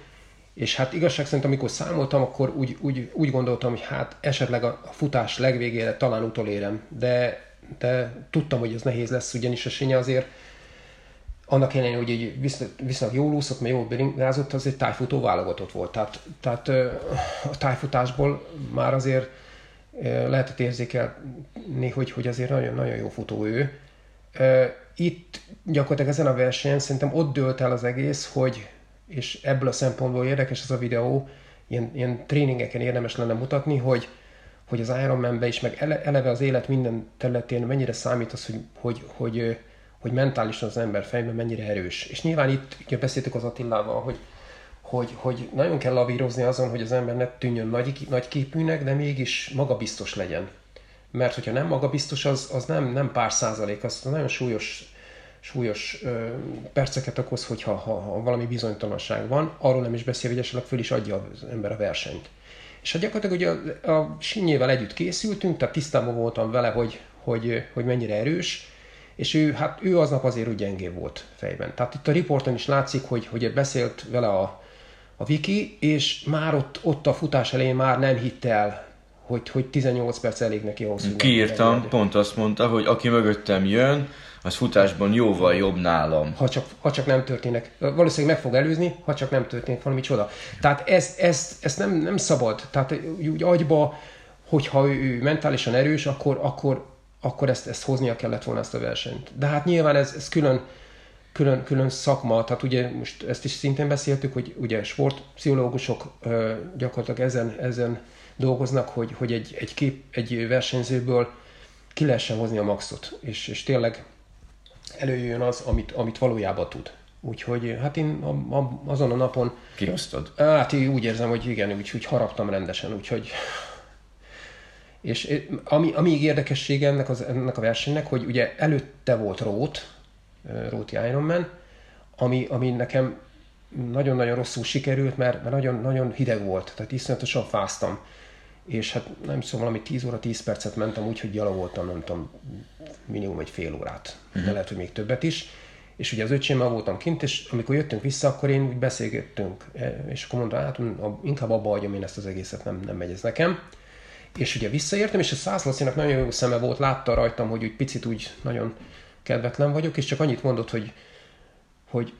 és hát igazság szerint, amikor számoltam, akkor úgy, úgy, úgy gondoltam, hogy hát esetleg a futás legvégére talán utolérem, de, de tudtam, hogy ez nehéz lesz, ugyanis a Sinye azért annak ellenére, hogy egy viszonylag jól úszott, mert jól bringázott, az egy tájfutó válogatott volt. Tehát, tehát a tájfutásból már azért lehetett érzékelni, hogy, hogy azért nagyon, nagyon jó futó ő. Itt gyakorlatilag ezen a versenyen szerintem ott dőlt el az egész, hogy, és ebből a szempontból érdekes ez a videó, ilyen, ilyen tréningeken érdemes lenne mutatni, hogy, hogy az Ironman-be is, meg eleve az élet minden területén mennyire számít az, hogy, hogy, hogy hogy mentálisan az ember fejben mennyire erős. És nyilván itt ugye beszéltük az Attilával, hogy, hogy, hogy nagyon kell lavírozni azon, hogy az ember ne tűnjön nagy, nagy képűnek, de mégis magabiztos legyen. Mert hogyha nem magabiztos, az, az nem, nem pár százalék, az nagyon súlyos, súlyos ö, perceket okoz, hogyha ha, ha valami bizonytalanság van. Arról nem is beszél, hogy esetleg föl is adja az ember a versenyt. És hát gyakorlatilag ugye a, a Sinyével együtt készültünk, tehát tisztában voltam vele, hogy, hogy, hogy mennyire erős, és ő, hát ő aznap azért úgy gyengébb volt fejben. Tehát itt a riporton is látszik, hogy, hogy beszélt vele a, a Viki, és már ott, ott a futás elején már nem hitte el, hogy, hogy 18 perc elég neki ahhoz, hogy Kiírtam, pont azt mondta, hogy aki mögöttem jön, az futásban jóval jobb nálam. Ha csak, ha csak nem történnek. Valószínűleg meg fog előzni, ha csak nem történik valami csoda. Tehát ezt, ezt, ezt nem, nem szabad. Tehát úgy agyba, hogyha ő mentálisan erős, akkor, akkor akkor ezt, ezt hoznia kellett volna ezt a versenyt. De hát nyilván ez, ez külön, külön, külön szakma, tehát ugye most ezt is szintén beszéltük, hogy ugye sportpszichológusok gyakorlatilag ezen, ezen dolgoznak, hogy, hogy egy, egy, kép, egy versenyzőből ki lehessen hozni a maxot, és, és tényleg előjön az, amit, amit valójában tud. Úgyhogy hát én a, a, azon a napon... Kihoztad? Hát én úgy érzem, hogy igen, úgy, úgy haraptam rendesen, úgyhogy és ami, ami érdekessége ennek, az, ennek a versenynek, hogy ugye előtte volt Rót, Róti Ironman, ami, ami nekem nagyon-nagyon rosszul sikerült, mert, mert nagyon, nagyon hideg volt, tehát iszonyatosan fáztam. És hát nem szóval valami 10 óra 10 percet mentem úgy, hogy gyalogoltam, nem tudom, minimum egy fél órát, uh-huh. de lehet, hogy még többet is. És ugye az öcsémmel voltam kint, és amikor jöttünk vissza, akkor én úgy beszélgettünk, e, és akkor mondta, hát inkább abba hagyom én ezt az egészet, nem, nem megy ez nekem. És ugye visszaértem, és a Szászlacinak nagyon jó szeme volt, látta rajtam, hogy úgy picit úgy nagyon kedvetlen vagyok, és csak annyit mondott, hogy, hogy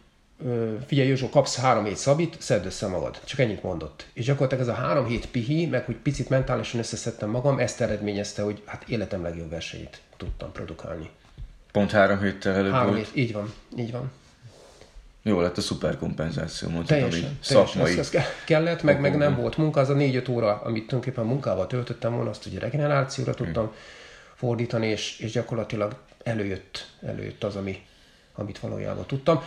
figyelj Józsó, kapsz három hét szabit, szedd össze magad. Csak ennyit mondott. És gyakorlatilag ez a három hét pihi, meg hogy picit mentálisan összeszedtem magam, ezt eredményezte, hogy hát életem legjobb versenyét tudtam produkálni. Pont három héttel előbb Három volt. hét, így van, így van. Jó lett a szuperkompenzáció, mondhatod, ami Teljesen, teljesen. szakmai. Az ke- kellett, meg, meg nem volt munka, az a négy-öt óra, amit tulajdonképpen munkával töltöttem volna, azt ugye regenerációra tudtam fordítani, és, és gyakorlatilag előjött, előjött az, ami, amit valójában tudtam.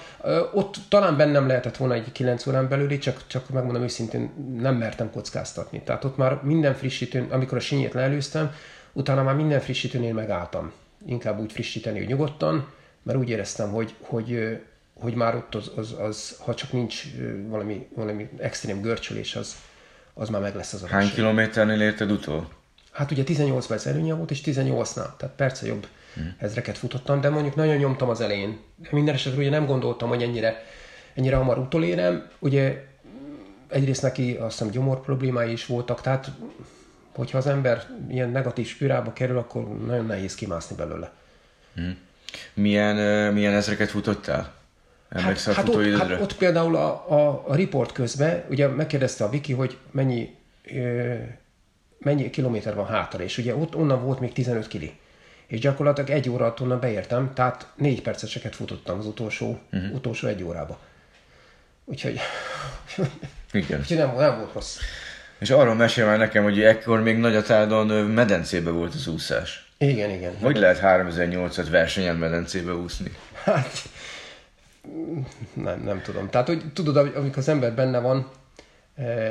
Ott talán bennem lehetett volna egy 9 órán belüli, csak, csak megmondom őszintén, nem mertem kockáztatni. Tehát ott már minden frissítőn, amikor a sinyét leelőztem, utána már minden frissítőnél megálltam. Inkább úgy frissíteni, hogy nyugodtan, mert úgy éreztem, hogy, hogy, hogy már ott az, az, az, ha csak nincs valami, valami extrém görcsölés, az, az már meg lesz az a Hány kilométernél érted utol? Hát ugye 18 perc előnye volt, és 18-nál, tehát perce jobb ezreket futottam, de mondjuk nagyon nyomtam az elején. De minden esetre ugye nem gondoltam, hogy ennyire, ennyire hamar utolérem. Ugye egyrészt neki azt hiszem gyomor problémái is voltak, tehát hogyha az ember ilyen negatív spirálba kerül, akkor nagyon nehéz kimászni belőle. Milyen, ö, milyen ezreket futottál? Emlékszel hát, hát, ott, hát ott például a, a, a report közben, ugye megkérdezte a Viki, hogy mennyi, ö, mennyi kilométer van hátra, és ugye ott onnan volt még 15 kili. És gyakorlatilag egy óra alatt onnan beértem, tehát négy perceseket futottam az utolsó, uh-huh. utolsó egy órába. Úgyhogy, Igen. úgyhogy nem, nem volt rossz. És arról mesél már nekem, hogy ekkor még Nagyatádon ö, medencébe volt az úszás. Igen, igen. Hogy lehet 3008-at versenyen medencébe úszni? Hát, nem, nem tudom. Tehát, hogy tudod, amikor az ember benne van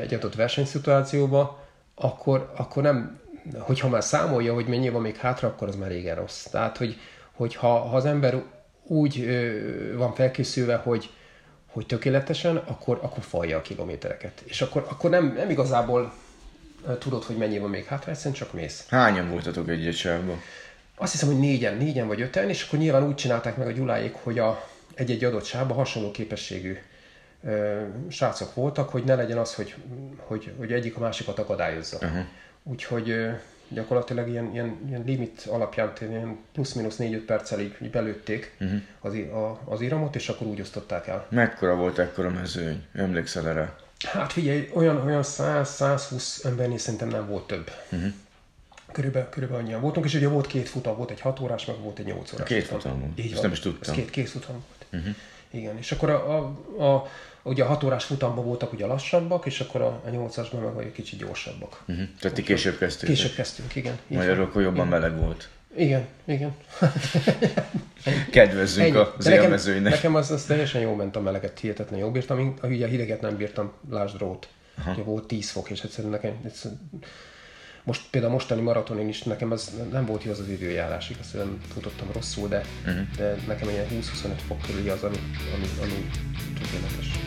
egy adott versenyszituációban, akkor, akkor nem, hogyha már számolja, hogy mennyi van még hátra, akkor az már régen rossz. Tehát, hogy, hogy ha, ha az ember úgy ö, van felkészülve, hogy, hogy tökéletesen, akkor, akkor falja a kilométereket. És akkor, akkor nem, nem igazából tudod, hogy mennyi van még hátra, egyszerűen csak mész. Hányan voltatok egy-egy sávban? Azt hiszem, hogy négyen, négyen vagy öten, és akkor nyilván úgy csinálták meg a Gyuláék, hogy a, egy-egy adott sávban hasonló képességű ö, srácok voltak, hogy ne legyen az, hogy, hogy, hogy egyik a másikat akadályozza. Uh-huh. Úgyhogy gyakorlatilag ilyen, ilyen, ilyen limit alapján ilyen plusz-minusz 4-5 perccel így, így belőtték uh-huh. az, a, az iramot, és akkor úgy osztották el. Mekkora volt ekkor a mezőny? Emlékszel erre? Hát figyelj, olyan, olyan 100-120 embernél szerintem nem volt több. Uh-huh. Körülbelül, körülbelül annyian voltunk, és ugye volt két futam, volt egy 6 órás, meg volt egy 8 órás. Két futam volt. Így Ezt van. nem is tudtam. Ez két, két futam volt. Uh-huh. Igen, és akkor a, a, a, ugye a 6 órás futamban voltak ugye lassabbak, és akkor a, a 8-asban meg egy kicsit gyorsabbak. Uh-huh. Tehát ti később kezdtétek? Később kezdtünk, igen. Magyarul akkor jobban meleg volt. Igen, igen. Kedvezzünk Ennyi. az De nekem, élmezőnynek. nekem az, az teljesen jól ment a meleget, hihetetlen jól bírtam. Én- Ugye a hideget nem bírtam, lásd rót. Ugye volt 10 fok, és egyszerűen nekem, egyszerűen, most például a mostani maratonin is nekem az nem volt jó az az időjárás, igaz, hogy nem futottam rosszul, de, uh-huh. de nekem ilyen 20-25 fok körüli az, ami, ami, ami tökéletes.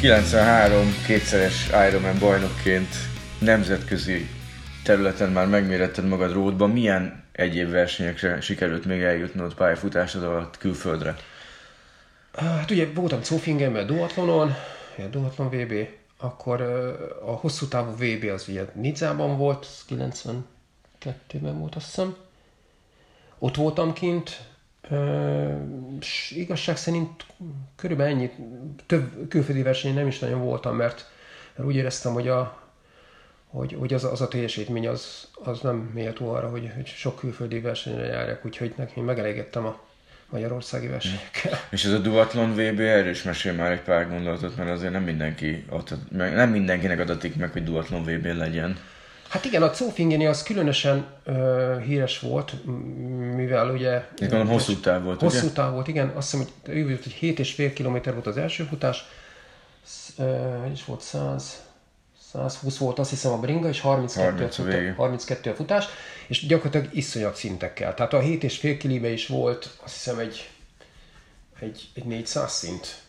93 kétszeres Ironman bajnokként nemzetközi területen már megméretted magad ródban. Milyen egyéb versenyekre sikerült még eljutnod pályafutásod alatt külföldre? Hát ugye voltam Zofingenben, duatlonon, duatlon VB, akkor a hosszú távú VB az ugye Nizzában volt, az 92-ben volt azt hiszem. Ott voltam kint, és igazság szerint körülbelül ennyi, több külföldi versenyen nem is nagyon voltam, mert, mert úgy éreztem, hogy a, hogy, hogy az, az a teljesítmény az, az nem méltó arra, hogy, hogy sok külföldi versenyre járjak, úgyhogy nekem megelégettem a magyarországi versenyekkel. És ez a Duathlon VB, erről is mesél már egy pár gondolatot, mert azért nem mindenki adhat, nem mindenkinek adatik meg, hogy Duathlon VB legyen. Hát igen, a Zofingeni az különösen ö, híres volt, mivel ugye... Gondolom hosszú táv volt, Hosszú ugye? táv volt, igen. Azt hiszem, hogy ő volt, hogy 7,5 km volt az első futás, is volt 100, 120 volt azt hiszem a bringa, és 32, 30 a futa, vége. 32 a futás, és gyakorlatilag iszonyat szintekkel. Tehát a 7,5 kilibe is volt, azt hiszem egy, egy, egy 400 szint.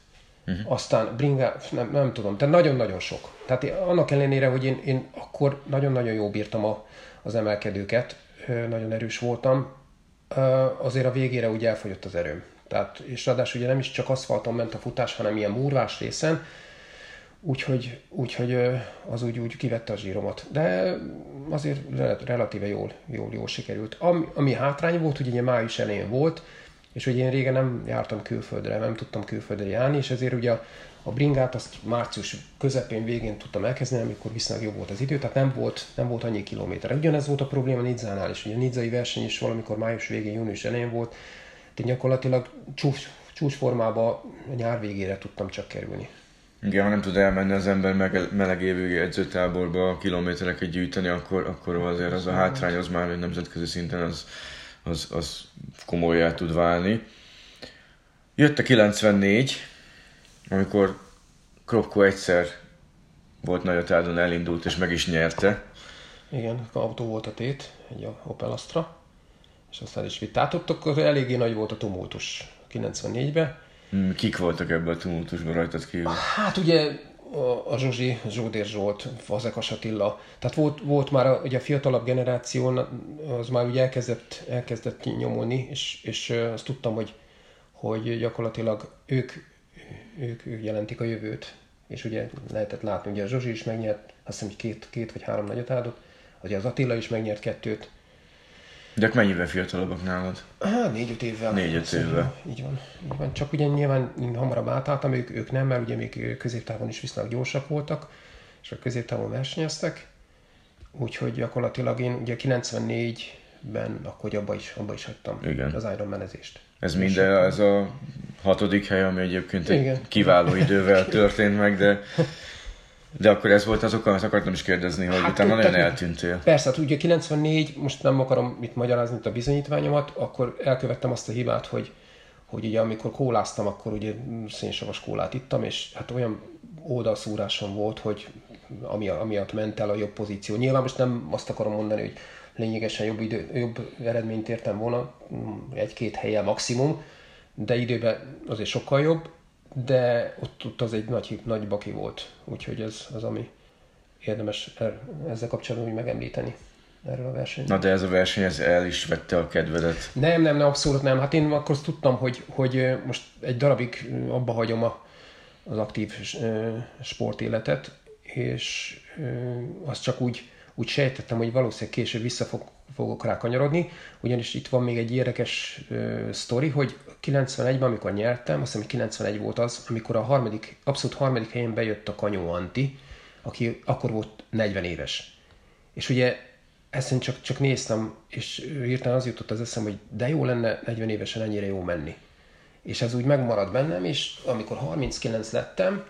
Uh-huh. Aztán bringa, nem, nem tudom, tehát nagyon-nagyon sok. Tehát én, annak ellenére, hogy én, én akkor nagyon-nagyon jó bírtam a, az emelkedőket, nagyon erős voltam, azért a végére úgy elfogyott az erőm. Tehát, és ráadásul ugye nem is csak aszfalton ment a futás, hanem ilyen múrvás részen, úgyhogy, úgyhogy az úgy, úgy kivette a zsíromat. De azért relatíve jól, jól, jól sikerült. Ami, ami hátrány volt, hogy ugye május elején volt, és ugye én régen nem jártam külföldre, nem tudtam külföldre járni, és ezért ugye a, a bringát azt március közepén, végén tudtam elkezdeni, amikor viszonylag jobb volt az idő, tehát nem volt, nem volt annyi kilométer. Ugyanez volt a probléma Nidzánál is, ugye a Nidzai verseny is valamikor május végén, június elején volt, de gyakorlatilag csúcs, csúcsformába a nyár végére tudtam csak kerülni. Igen, ha nem tud elmenni az ember meleg évő edzőtáborba kilométereket gyűjteni, akkor, akkor azért az a hátrány az már nemzetközi szinten az, az, az komolyá tud válni. Jött a 94, amikor Kropko egyszer volt nagyotádon elindult és meg is nyerte. Igen, autó volt a tét, egy Opel Astra, és aztán is vittátok, akkor eléggé nagy volt a tumultus 94-ben. Hmm, kik voltak ebben a tumultusban rajtad kívül? Hát ugye a, Zsuzsi, Zsódér Zsolt, Fazekas Attila. Tehát volt, volt már a, ugye a fiatalabb generáció, az már ugye elkezdett, elkezdett nyomulni, és, és azt tudtam, hogy, hogy gyakorlatilag ők, ők, ők jelentik a jövőt. És ugye lehetett látni, ugye a Zsuzsi is megnyert, azt hiszem, hogy két, két vagy három nagyot áldott, ugye az Attila is megnyert kettőt, de ők mennyivel fiatalabbak nálad? Hát négy-öt évvel. Négy-öt évvel. Így van, így van. Csak ugye nyilván hamarabb átálltam, ők, ők nem, mert ugye még középtávon is viszonylag gyorsak voltak, és a középtávon versenyeztek. Úgyhogy gyakorlatilag én ugye 94-ben akkor abba is, abba is hagytam Igen. az Ironman-ezést. Ez minden, ez a hatodik hely, ami egyébként egy Igen. kiváló idővel történt meg, de De akkor ez volt az oka, azt akartam is kérdezni, hogy hát, utána nagyon eltűntél. Persze, hát ugye 94, most nem akarom itt magyarázni itt a bizonyítványomat, akkor elkövettem azt a hibát, hogy, hogy ugye amikor kóláztam, akkor ugye szénsavas kólát ittam, és hát olyan oldalszúrásom volt, hogy ami, amiatt ment el a jobb pozíció. Nyilván most nem azt akarom mondani, hogy lényegesen jobb, idő, jobb eredményt értem volna, egy-két helyen maximum, de időben azért sokkal jobb, de ott, ott az egy nagy, nagy baki volt, úgyhogy ez az, ami érdemes er, ezzel kapcsolatban úgy megemlíteni erről a versenyről. Na de ez a verseny, ez el is vette a kedvedet? Nem, nem, nem, abszolút nem. Hát én akkor azt tudtam, hogy, hogy most egy darabig abba hagyom a, az aktív sportéletet, és azt csak úgy, úgy sejtettem, hogy valószínűleg később vissza fog, fogok rá kanyarodni, ugyanis itt van még egy érdekes uh, sztori, hogy 91-ben, amikor nyertem, azt hiszem, 91 volt az, amikor a harmadik, abszolút harmadik helyen bejött a Kanyó Anti, aki akkor volt 40 éves. És ugye ezt én csak, csak néztem, és hirtelen az jutott az eszem, hogy de jó lenne 40 évesen ennyire jó menni. És ez úgy megmaradt bennem, és amikor 39 lettem,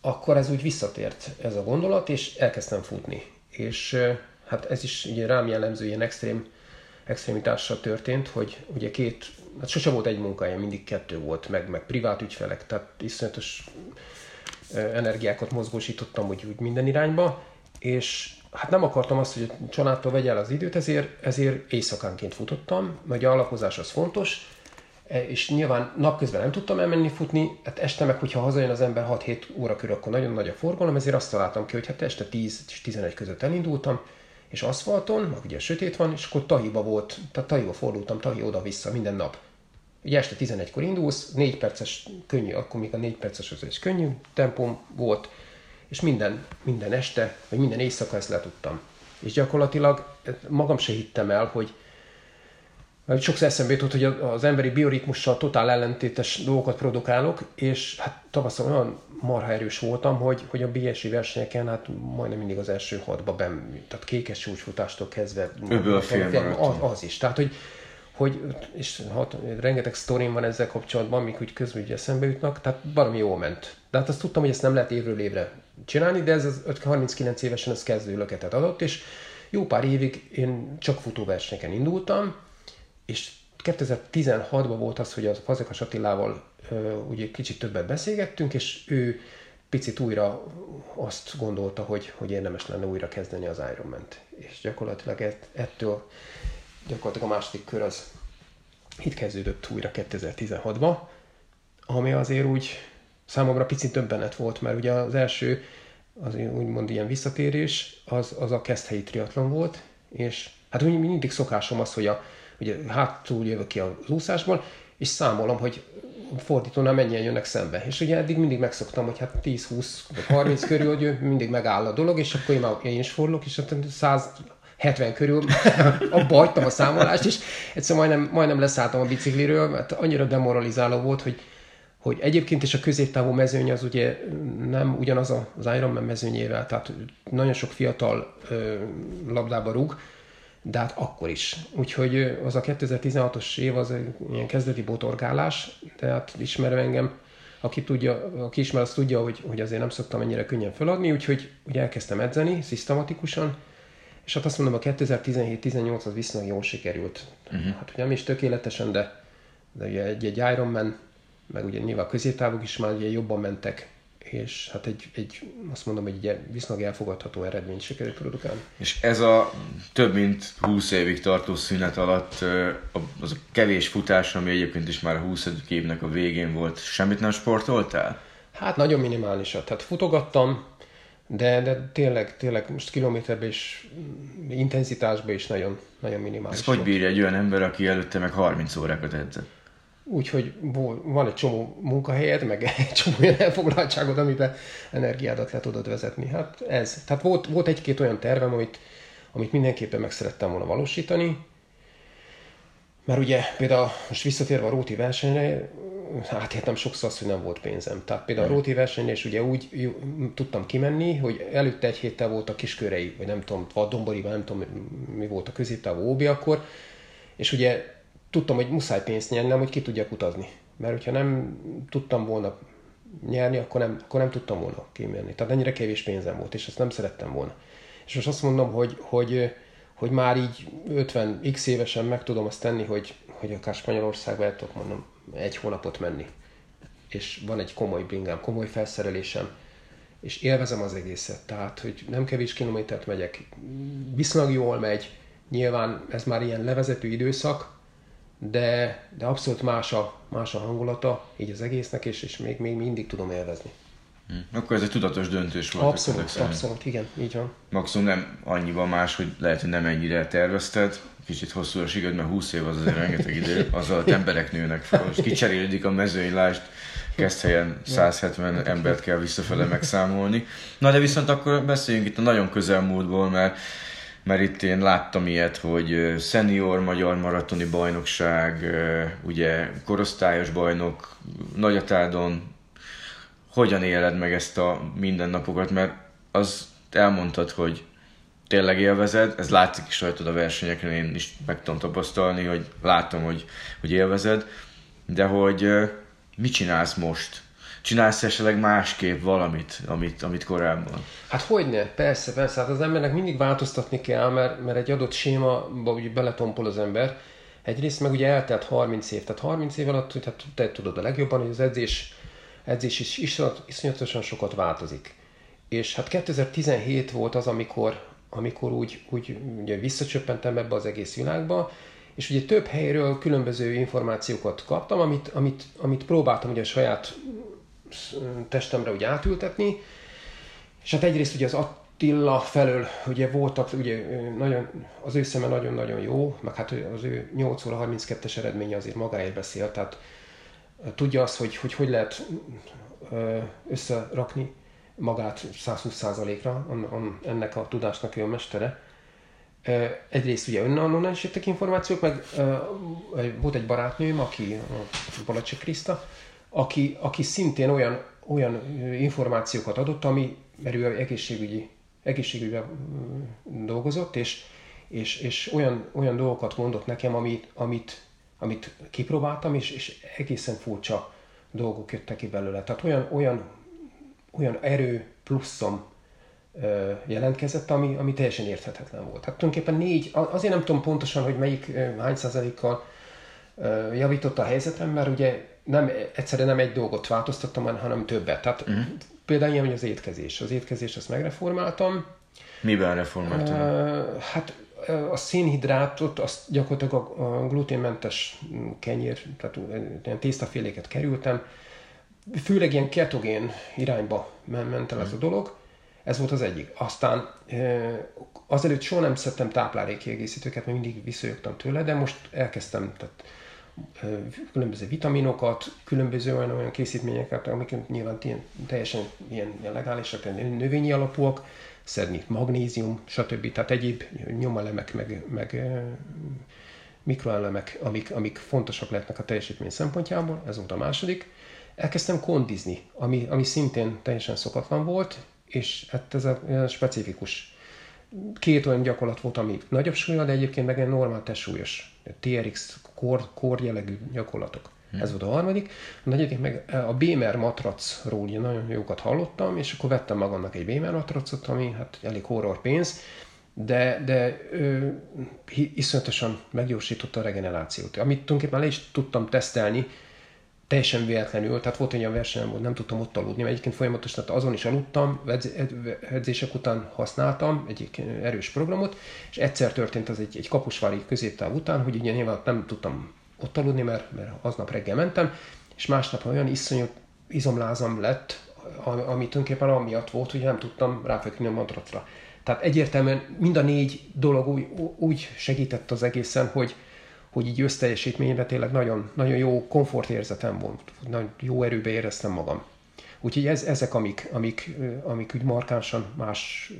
akkor ez úgy visszatért ez a gondolat, és elkezdtem futni. És hát ez is ugye rám jellemző ilyen extrém, extrémitással történt, hogy ugye két, hát sose volt egy munkája, mindig kettő volt, meg, meg privát ügyfelek, tehát iszonyatos energiákat mozgósítottam úgy, úgy minden irányba, és hát nem akartam azt, hogy a családtól vegye el az időt, ezért, ezért éjszakánként futottam, mert a alapozás az fontos, e, és nyilván napközben nem tudtam elmenni futni, hát este meg, hogyha hazajön az ember 6-7 óra körül, akkor nagyon nagy a forgalom, ezért azt találtam ki, hogy hát este 10 és 11 között elindultam, és aszfalton, meg ugye sötét van, és akkor Tahiba volt, tehát Tahiba fordultam, Tahi oda-vissza minden nap. Ugye este 11-kor indulsz, 4 perces könnyű, akkor még a 4 perces az egy könnyű tempom volt, és minden, minden este, vagy minden éjszaka ezt letudtam. És gyakorlatilag magam se hittem el, hogy, mert sokszor eszembe jutott, hogy az emberi bioritmussal totál ellentétes dolgokat produkálok, és hát tavaszon olyan marha erős voltam, hogy, hogy a BSI versenyeken hát majdnem mindig az első hatba ben, tehát kékes csúcsfutástól kezdve. Öböl az, az is. Tehát, hogy, hogy és hat, rengeteg sztorim van ezzel kapcsolatban, amik úgy közben ugye eszembe jutnak, tehát baromi jól ment. De hát azt tudtam, hogy ezt nem lehet évről évre csinálni, de ez az 39 évesen ez kezdő löketet adott, és jó pár évig én csak futóversenyeken indultam, és 2016-ban volt az, hogy a Fazekas Attilával ugye kicsit többet beszélgettünk, és ő picit újra azt gondolta, hogy, hogy érdemes lenne újra kezdeni az Ironman-t. És gyakorlatilag ettől gyakorlatilag a második kör az itt kezdődött újra 2016-ban, ami azért úgy számomra picit döbbenet volt, mert ugye az első, az úgymond ilyen visszatérés, az, az a keszthelyi triatlon volt, és hát úgy mindig szokásom az, hogy a, ugye hátul jövök ki az úszásból, és számolom, hogy fordítónál mennyien jönnek szembe. És ugye eddig mindig megszoktam, hogy hát 10-20 vagy 30 körül, hogy mindig megáll a dolog, és akkor én, már, én is fordulok, és hát 170 körül abba hagytam a számolást, és egyszer majdnem, majdnem leszálltam a bicikliről, mert annyira demoralizáló volt, hogy hogy egyébként is a középtávú mezőny az ugye nem ugyanaz az Ironman mezőnyével, tehát nagyon sok fiatal ö, labdába rúg, de hát akkor is. Úgyhogy az a 2016-os év az egy ilyen kezdeti botorgálás, tehát ismerve engem, aki, tudja, aki ismer, az tudja, hogy, hogy azért nem szoktam ennyire könnyen feladni, úgyhogy ugye elkezdtem edzeni szisztematikusan, és hát azt mondom, a 2017-18 az viszonylag jól sikerült. Uh-huh. Hát ugye nem is tökéletesen, de, de ugye egy, egy Ironman, meg ugye nyilván a középtávok is már ugye jobban mentek, és hát egy, egy azt mondom, egy viszonylag elfogadható eredményt sikerült produkálni. És ez a több mint 20 évig tartó szünet alatt az a kevés futás, ami egyébként is már a 20. évnek a végén volt, semmit nem sportoltál? Hát nagyon minimálisat. Tehát futogattam, de, de tényleg, tényleg most kilométerbe és intenzitásba is nagyon, nagyon minimális. Ez hogy bírja egy olyan ember, aki előtte meg 30 órákat edzett? Úgyhogy van egy csomó munkahelyed, meg egy csomó olyan elfoglaltságod, amiben energiádat le tudod vezetni. Hát ez. Tehát volt, volt egy-két olyan tervem, amit, amit mindenképpen meg szerettem volna valósítani. Mert ugye például most visszatérve a Róti versenyre, átértem sokszor azt, hogy nem volt pénzem. Tehát például a Róti versenyre is ugye úgy tudtam kimenni, hogy előtte egy héttel volt a kiskörei, vagy nem tudom, Dombori, nem tudom, mi volt a középtávú óbi akkor, és ugye tudtam, hogy muszáj pénzt nyernem, hogy ki tudjak utazni. Mert hogyha nem tudtam volna nyerni, akkor nem, akkor nem tudtam volna kimenni. Tehát ennyire kevés pénzem volt, és ezt nem szerettem volna. És most azt mondom, hogy, hogy, hogy már így 50 x évesen meg tudom azt tenni, hogy, hogy akár Spanyolországba el tudok mondom egy hónapot menni. És van egy komoly bringám, komoly felszerelésem, és élvezem az egészet. Tehát, hogy nem kevés kilométert megyek, viszonylag jól megy, nyilván ez már ilyen levezető időszak, de, de abszolút más a, más a hangulata így az egésznek, és, és még, még mindig tudom élvezni. Hm. Akkor ez egy tudatos döntés volt. Abszolút, abszolút, igen, így van. Maximum nem annyiban más, hogy lehet, hogy nem ennyire tervezted, kicsit hosszú a sigad, mert 20 év az azért rengeteg idő, az alatt emberek nőnek fel, és kicserélődik a mezőny, lásd, kezd helyen 170 embert kell visszafele megszámolni. Na de viszont akkor beszéljünk itt a nagyon közelmúltból, mert mert itt én láttam ilyet, hogy senior magyar maratoni bajnokság, ugye korosztályos bajnok, Nagyatádon, hogyan éled meg ezt a mindennapokat, mert az elmondtad, hogy tényleg élvezed, ez látszik is rajtad a versenyeken, én is meg tudom tapasztalni, hogy látom, hogy, hogy élvezed, de hogy mit csinálsz most? Csinálsz esetleg másképp valamit, amit, amit korábban? Hát hogyne, persze, persze. Hát az embernek mindig változtatni kell, mert, mert egy adott sémába ugye beletompol az ember. Egyrészt meg ugye eltelt 30 év, tehát 30 év alatt, hát te tudod a legjobban, hogy az edzés, edzés is iszonyatosan sokat változik. És hát 2017 volt az, amikor, amikor úgy, úgy ugye visszacsöppentem ebbe az egész világba, és ugye több helyről különböző információkat kaptam, amit, amit, amit próbáltam ugye a saját testemre úgy átültetni. És hát egyrészt ugye az Attila felől ugye voltak, ugye nagyon, az ő szeme nagyon-nagyon jó, meg hát az ő 8 óra 32-es eredménye azért magáért beszél, tehát tudja azt, hogy hogy, hogy lehet összerakni magát 120%-ra, ennek a tudásnak ő a mestere. Egyrészt ugye önnal is jöttek információk, meg volt egy barátnőm, aki a Balacsi Kriszta, aki, aki szintén olyan, olyan információkat adott, ami, mert ő egészségügyi, egészségügyben mm, dolgozott, és, és, és olyan, olyan dolgokat mondott nekem, amit, amit, amit kipróbáltam, és, és egészen furcsa dolgok jöttek ki belőle. Tehát olyan, olyan, olyan erő pluszom jelentkezett, ami, ami teljesen érthetetlen volt. Tehát tulajdonképpen négy, azért nem tudom pontosan, hogy melyik hány százalékkal javította a helyzetem, mert ugye nem, egyszerűen nem egy dolgot változtattam, hanem többet. Tehát uh-huh. például ilyen, hogy az étkezés. Az étkezés azt megreformáltam. Miben reformáltam? Uh, hát a szénhidrátot, azt gyakorlatilag a, gluténmentes kenyér, tehát ilyen tésztaféléket kerültem, főleg ilyen ketogén irányba ment el ez a dolog. Ez volt az egyik. Aztán azelőtt soha nem szedtem táplálékkiegészítőket, mert mindig visszajöttem tőle, de most elkezdtem tehát, különböző vitaminokat, különböző olyan, olyan készítményeket, amik nyilván ilyen, teljesen ilyen, ilyen legálisak, növényi alapúak, szedni magnézium, stb. Tehát egyéb nyomelemek, meg, meg mikroelemek, amik, amik fontosak lehetnek a teljesítmény szempontjából, ez volt a második. Elkezdtem kondizni, ami, ami szintén teljesen szokatlan volt, és hát ez a, ez a specifikus. Két olyan gyakorlat volt, ami nagyobb súlya, de egyébként meg egy normál testsúlyos, TRX, kor, kor jellegű gyakorlatok. Hmm. Ez volt a harmadik. A negyedik meg a Bémer matracról nagyon jókat hallottam, és akkor vettem magamnak egy Bémer matracot, ami hát elég horror pénz, de, de ö, iszonyatosan meggyorsította a regenerációt. Amit tulajdonképpen le is tudtam tesztelni, teljesen véletlenül, tehát volt olyan versenyem, hogy nem tudtam ott aludni, mert egyébként folyamatosan tehát azon is aludtam, edzések után használtam egy erős programot, és egyszer történt az egy, egy kapusvári középtáv után, hogy ugye nyilván nem tudtam ott aludni, mert, mert aznap reggel mentem, és másnap olyan iszonyú izomlázam lett, ami tulajdonképpen amiatt volt, hogy nem tudtam ráfeküdni a matracra. Tehát egyértelműen mind a négy dolog úgy, úgy segített az egészen, hogy, hogy így összteljesítményben tényleg nagyon, nagyon jó komfortérzetem volt, nagyon jó erőbe éreztem magam. Úgyhogy ez, ezek, amik, amik, amik úgy markánsan más,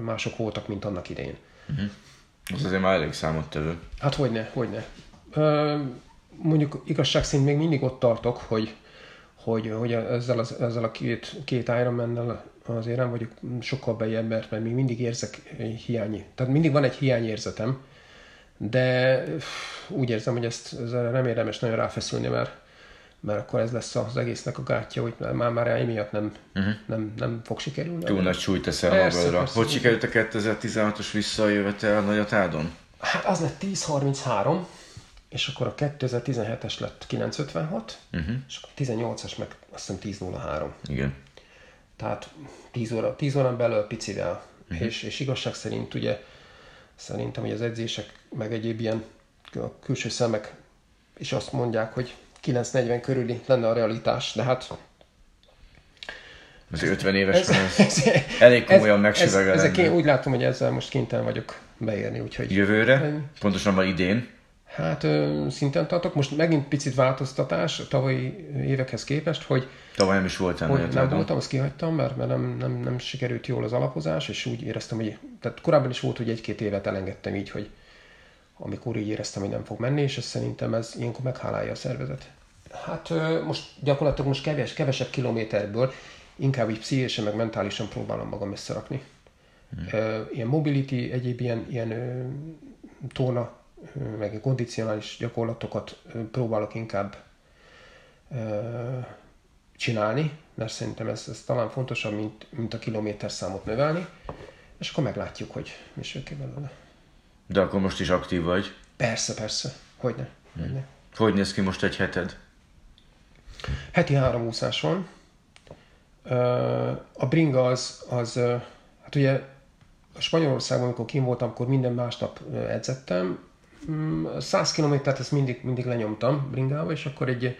mások voltak, mint annak idején. Uh-huh. Az azért már elég számottevő. Hát hogyne, hogyne. mondjuk igazság szerint még mindig ott tartok, hogy, hogy, hogy ezzel, az, ezzel a két, két Ironman-nel azért nem vagyok sokkal bejebb, mert, mert még mindig érzek hiányi. Tehát mindig van egy hiányérzetem, de úgy érzem, hogy ezt, ezzel nem érdemes nagyon ráfeszülni, mert, mert akkor ez lesz az egésznek a gátja, hogy már, már emiatt nem, uh-huh. nem, nem fog sikerülni. Túl nagy súlyt teszel magadra. Hogy sikerült a 2016-os visszajövetel Nagyatádon? Hát az lett 10.33, és akkor a 2017-es lett 956, uh-huh. és a 18-as meg azt hiszem 10.03. Igen. Tehát 10, óra, 10 órán belül picivel. Uh-huh. És, és igazság szerint ugye szerintem, hogy az edzések, meg egyéb ilyen külső szemek is azt mondják, hogy 940 körüli lenne a realitás, de hát az 50 éves ez, ez, elég komolyan megsüvegelendő. Ez, ezek én úgy látom, hogy ezzel most kénytelen vagyok beérni, úgyhogy... Jövőre? Pontosan már idén? Hát ö, szinten tartok. Most megint picit változtatás a tavalyi évekhez képest, hogy Tavaly nem is voltam. Hogy nem voltam, azt kihagytam, mert, mert nem, nem, nem sikerült jól az alapozás, és úgy éreztem, hogy tehát korábban is volt, hogy egy-két évet elengedtem így, hogy amikor így éreztem, hogy nem fog menni, és ez szerintem ez ilyenkor meghálálja a szervezet. Hát most gyakorlatilag most keves, kevesebb kilométerből inkább így pszichésen, meg mentálisan próbálom magam összerakni. Hmm. Ilyen mobility, egyéb ilyen, ilyen tóna, meg kondicionális gyakorlatokat próbálok inkább csinálni, mert szerintem ez, ez talán fontosabb, mint, mint a kilométerszámot növelni, és akkor meglátjuk, hogy mi jön ki belőle. De akkor most is aktív vagy? Persze, persze. Hogyne. Hmm. Hogyne. Hogy néz ki most egy heted? Heti három úszás van. A bringa az, az hát ugye a Spanyolországban, amikor kim voltam, akkor minden másnap edzettem. 100 mm, kilométert ezt mindig, mindig lenyomtam bringával, és akkor egy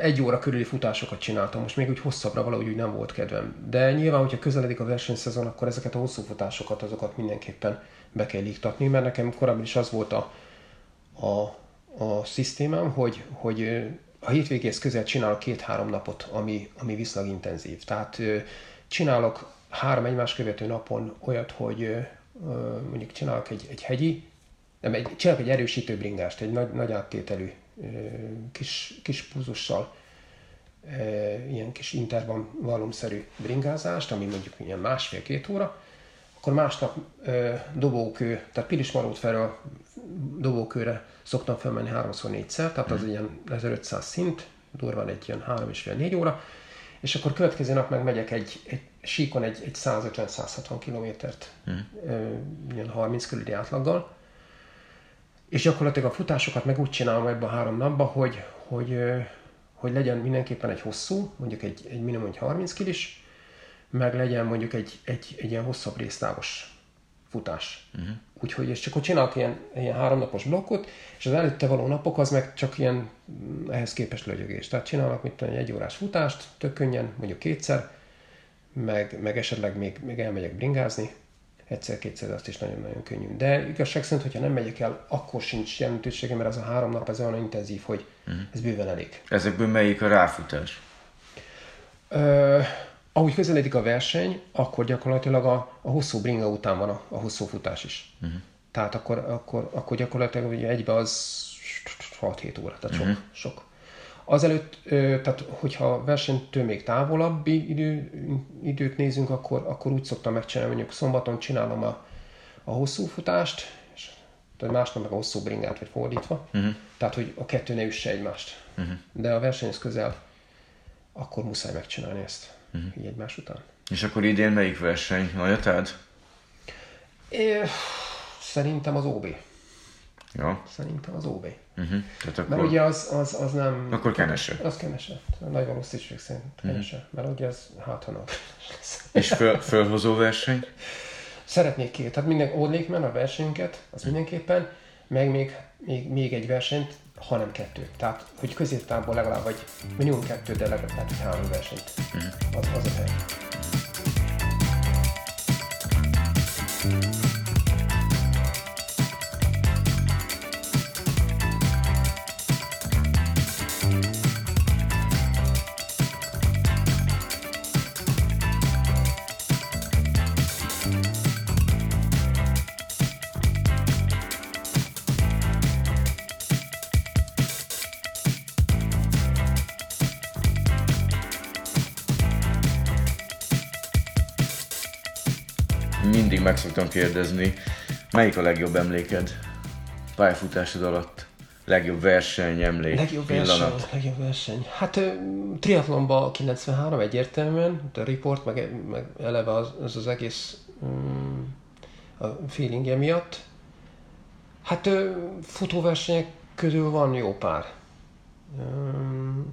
egy óra körüli futásokat csináltam, most még úgy hosszabbra valahogy úgy nem volt kedvem. De nyilván, hogyha közeledik a versenyszezon, akkor ezeket a hosszú futásokat, azokat mindenképpen be kell iktatni, mert nekem korábban is az volt a, a, a szisztémám, hogy, hogy a hétvégéhez közel csinálok két-három napot, ami, ami viszonylag intenzív. Tehát csinálok három egymás követő napon olyat, hogy mondjuk csinálok egy, egy hegyi, nem, egy, csinálok egy erősítő bringást, egy nagy, nagy áttételű kis, kis púzussal ilyen kis intervallumszerű bringázást, ami mondjuk ilyen másfél-két óra, akkor másnap dobókő, tehát Pilismarót felől dobókőre szoktam felmenni 3x4-szer, tehát az mm. ilyen 1500 szint, durván egy ilyen 3,5-4 óra, és akkor következő nap meg megyek egy, egy síkon egy, egy 150-160 kilométert, mm. ilyen 30 körüli átlaggal, és gyakorlatilag a futásokat meg úgy csinálom ebben a három napban, hogy, hogy, hogy legyen mindenképpen egy hosszú, mondjuk egy, egy minimum egy 30 kilis, meg legyen mondjuk egy, egy, egy ilyen hosszabb résztávos futás. Uh-huh. Úgyhogy és csak hogy csinálok ilyen, ilyen háromnapos blokkot, és az előtte való napok az meg csak ilyen ehhez képest lögyögés. Tehát csinálok mit tudom, egy órás futást, tök könnyen, mondjuk kétszer, meg, meg esetleg még, még elmegyek bringázni, egyszer-kétszer, azt is nagyon-nagyon könnyű. De igazság szerint, hogyha nem megyek el, akkor sincs jelentősége, mert az a három nap ez olyan intenzív, hogy uh-huh. ez bőven elég. Ezekből melyik a ráfutás? Ö, ahogy közeledik a verseny, akkor gyakorlatilag a, a hosszú bringa után van a, a hosszú futás is. Uh-huh. Tehát akkor, akkor, akkor gyakorlatilag ugye egybe az 6-7 óra, tehát sok. Uh-huh. sok. Azelőtt, tehát hogyha versenytől még távolabbi idő, időt nézünk, akkor, akkor úgy szoktam megcsinálni, mondjuk szombaton csinálom a, a hosszú futást, és másnap meg a hosszú bringát, vagy fordítva. Uh-huh. Tehát, hogy a kettő ne üsse egymást. Uh-huh. De a versenyhez közel, akkor muszáj megcsinálni ezt uh-huh. így egymás után. És akkor idén melyik verseny? Nagyatád? É, szerintem az OB. Ja. Szerintem az OB. Uh-huh. Tehát akkor... Mert ugye az, az, az nem... Akkor kenese. Az kenese. Nagy valószínűség szerint kenese. Uh-huh. Mert ugye az hát, ha És föl, fölhozó verseny? Szeretnék két. Tehát minden oldnék men a versenyünket, az mindenképpen, meg még, még, még egy versenyt, hanem kettő. Tehát, hogy középtávból legalább, vagy minimum kettő, de legalább tehát, három versenyt. Uh-huh. Az, az a hely. Szoktam kérdezni, melyik a legjobb emléked pályafutásod alatt? Legjobb verseny, emlék, legjobb pillanat? Verseny, legjobb verseny. Hát triatlonban 93 egyértelműen, a report, meg, meg eleve az, az, az egész um, a feelingje miatt. Hát futóversenyek közül van jó pár.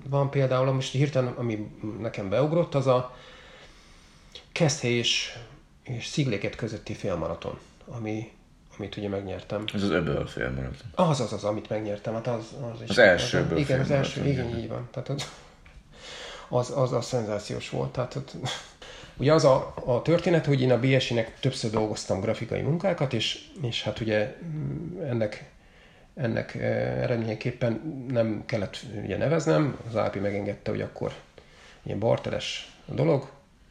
Van például, most hirtelen, ami nekem beugrott, az a Keszthely és Szigléket közötti félmaraton, ami, amit ugye megnyertem. Ez az öböl félmaraton. Az, az, az, amit megnyertem. Hát az, az, is az első az, Igen, az első, igen, így van. Tehát az, az, az, az szenzációs volt. Tehát ott, ugye az a, a történet, hogy én a BSI-nek többször dolgoztam grafikai munkákat, és, és hát ugye ennek ennek eh, eredményeképpen nem kellett ugye neveznem, az API megengedte, hogy akkor ilyen barteres dolog,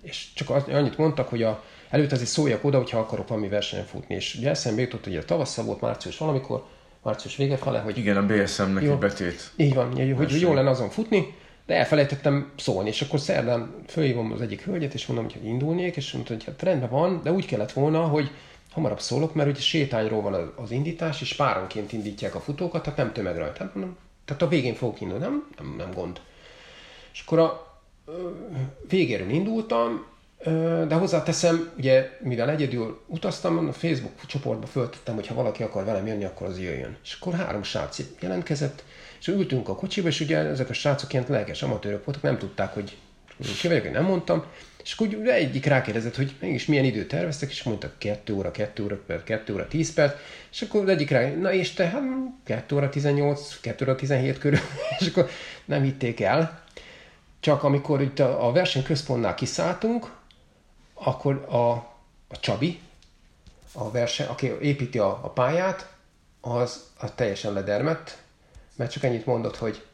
és csak annyit mondtak, hogy a, előtt azért szóljak oda, hogyha akarok valami versenyen futni. És ugye eszembe jutott, hogy a tavasszal volt március valamikor, március vége fele, hogy... Igen, a BSM-nek egy betét. Így van, hogy, hogy jó lenne azon futni, de elfelejtettem szólni, és akkor szerdán fölhívom az egyik hölgyet, és mondom, hogy indulnék, és mondta, hogy hát rendben van, de úgy kellett volna, hogy hamarabb szólok, mert ugye sétányról van az indítás, és páronként indítják a futókat, tehát nem tömeg rajta. Hát mondom, tehát a végén fogok indulni, nem, nem, nem gond. És akkor a végéről indultam, de hozzáteszem, ugye, mivel egyedül utaztam, a Facebook csoportba föltettem, hogy ha valaki akar velem jönni, akkor az jöjjön. És akkor három srác jelentkezett, és ültünk a kocsiba, és ugye ezek a srácok ilyen lelkes amatőrök voltak, nem tudták, hogy ki vagyok, nem mondtam. És akkor egyik rákérdezett, hogy mégis milyen időt terveztek, és mondtak 2 óra, 2 óra, 2 óra 10 perc, és akkor az egyik rá, na és te, hát 2 óra 18, 2 óra 17 körül, és akkor nem hitték el. Csak amikor itt a, a versenyközpontnál kiszálltunk, akkor a, a Csabi, a verseny, aki építi a, a pályát, az, az teljesen ledermett, mert csak ennyit mondott, hogy,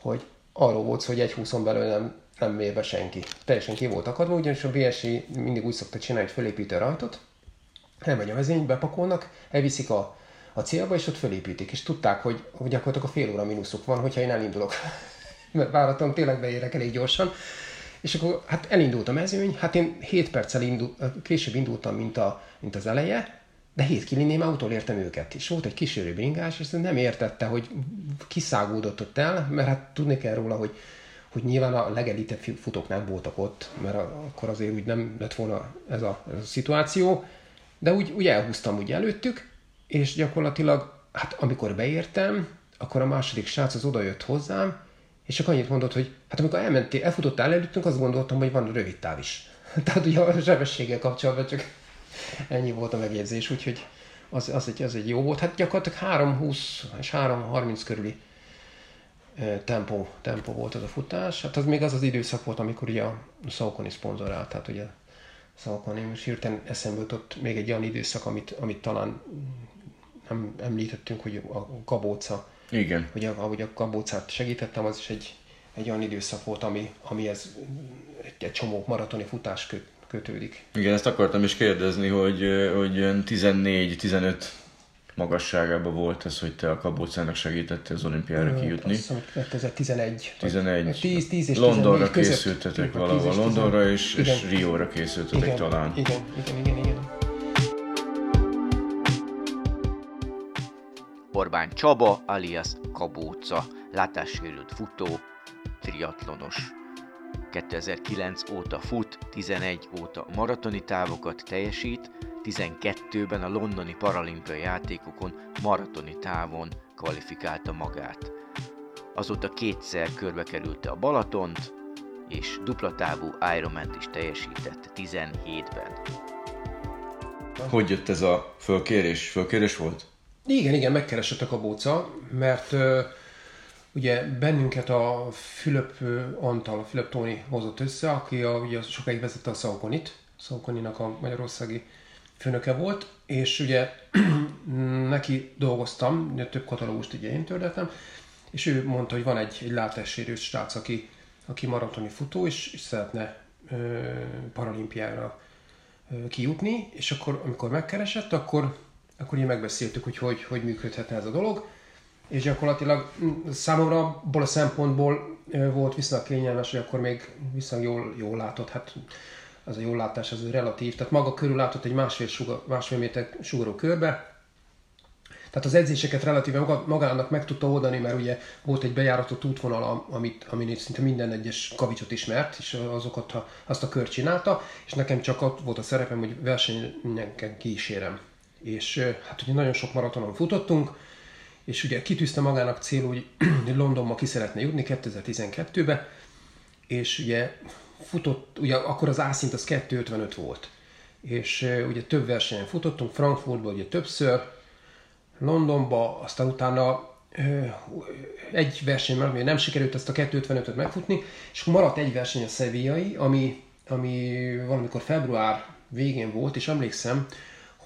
hogy arról volt hogy egy húszon belül nem, nem mér be senki. Teljesen ki volt akadva, ugyanis a BSI mindig úgy szokta csinálni, hogy felépíti a rajtot, elmegy a vezény, bepakolnak, elviszik a, a célba, és ott felépítik. És tudták, hogy, hogy gyakorlatilag a fél óra mínuszuk van, hogyha én elindulok. Mert váratom, tényleg beérek elég gyorsan. És akkor hát elindult a mezőny, hát én 7 perccel indul, később indultam, mint, a, mint az eleje, de 7 kilinnél már utolértem őket. És volt egy kísérő bringás, és nem értette, hogy kiszágódott ott el, mert hát tudni kell róla, hogy, hogy nyilván a legelitebb nem voltak ott, mert akkor azért úgy nem lett volna ez a, ez a szituáció, de úgy, úgy elhúztam úgy előttük, és gyakorlatilag, hát amikor beértem, akkor a második srác az odajött hozzám, és csak annyit mondott, hogy hát amikor elmentél, elfutottál előttünk, azt gondoltam, hogy van rövid táv is. Tehát ugye a sebességgel kapcsolatban csak Ennyi volt a megjegyzés, úgyhogy az, az, egy, az egy jó volt. Hát gyakorlatilag 3.20 és 3.30 körüli tempó, tempó volt az a futás. Hát az még az az időszak volt, amikor ugye a Saucony szponzorált, tehát ugye Saucony, most hirtelen eszembe jutott még egy olyan időszak, amit, amit talán nem említettünk, hogy a kabóca. Igen. Hogy ahogy a kabócát segítettem, az is egy, egy olyan időszak volt, ami, ami ez egy, egy csomó maratoni futás köt, kötődik. Igen, ezt akartam is kérdezni, hogy, hogy 14-15 magasságában volt ez, hogy te a Kabócának segítettél az olimpiára kijutni. Azt hiszem, 2011. 11. 10, 10 és Londonra 14 készültetek között. valahol, 10 és Londonra és, 11. és. Rióra készültetek igen, talán. Igen, igen, igen, igen. Orbán Csaba, alias Kabóca, látássérült futó, triatlonos. 2009 óta fut, 11 óta maratoni távokat teljesít, 12-ben a londoni paralimpiai játékokon maratoni távon kvalifikálta magát. Azóta kétszer körbe kerülte a Balatont, és dupla távú Ironman is teljesített 17-ben. Hogy jött ez a fölkérés? Fölkérés volt? Igen, igen, megkeresett a kabóca, mert ugye bennünket a Fülöp Antal, Fülöp Tóni hozott össze, aki a, ugye sokáig vezette a Szaukonit, Szaukoninak a magyarországi főnöke volt, és ugye neki dolgoztam, ugye több katalógust ugye én tördeltem, és ő mondta, hogy van egy, egy látássérült srác, aki, aki maratoni futó, és, és szeretne ö, paralimpiára ö, kijutni, és akkor, amikor megkeresett, akkor, akkor így megbeszéltük, hogy, hogy hogy működhetne ez a dolog, és gyakorlatilag számomra abból a szempontból volt viszonylag kényelmes, hogy akkor még viszonylag jól, jól látott, hát az a jól látás az relatív, tehát maga körül látott egy másfél, sugar, másfél méter sugaró körbe, tehát az edzéseket relatíve magának meg tudta oldani, mert ugye volt egy bejáratott útvonal, amit, amin szinte minden egyes kavicsot ismert, és azokat a, azt a kört csinálta, és nekem csak ott volt a szerepem, hogy versenyeken kísérem. És hát ugye nagyon sok maratonon futottunk, és ugye kitűzte magának cél, hogy Londonba ki szeretne jutni 2012-be, és ugye futott, ugye akkor az ászint az 2.55 volt. És ugye több versenyen futottunk, Frankfurtban ugye többször, Londonba, aztán utána egy versenyben, ami nem sikerült ezt a 255-öt megfutni, és akkor maradt egy verseny a Sevillai, ami, ami valamikor február végén volt, és emlékszem,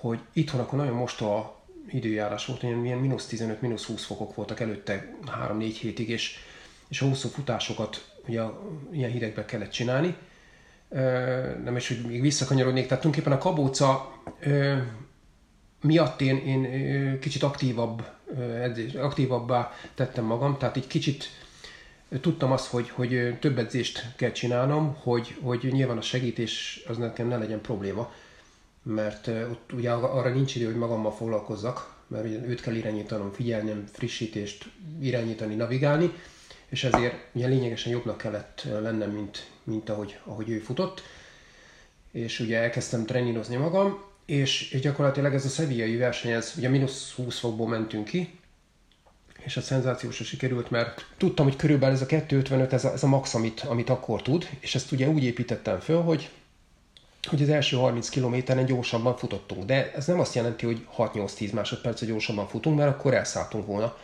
hogy itthon akkor nagyon mostoha időjárás volt, ilyen, ilyen mínusz 15, mínusz 20 fokok voltak előtte 3-4 hétig, és, és a hosszú futásokat ugye ilyen hidegben kellett csinálni. Ö, nem is, hogy még visszakanyarodnék, tehát tulajdonképpen a kabóca ö, miatt én, én ö, kicsit aktívabb, ö, aktívabbá tettem magam, tehát így kicsit tudtam azt, hogy, hogy több edzést kell csinálnom, hogy, hogy nyilván a segítés az nekem ne legyen probléma, mert ott ugye arra nincs idő, hogy magammal foglalkozzak, mert ugye őt kell irányítanom, figyelnem, frissítést irányítani, navigálni, és ezért ugye lényegesen jobbnak kellett lennem, mint, mint ahogy, ahogy ő futott. És ugye elkezdtem trenírozni magam, és, és gyakorlatilag ez a szevillai verseny, ez ugye mínusz 20 fokból mentünk ki, és a szenzációsra sikerült, mert tudtam, hogy körülbelül ez a 255, ez a, ez a max, amit, amit akkor tud, és ezt ugye úgy építettem föl, hogy hogy az első 30 kilométeren gyorsabban futottunk. De ez nem azt jelenti, hogy 6-8-10 másodperccel gyorsabban futunk, mert akkor elszálltunk volna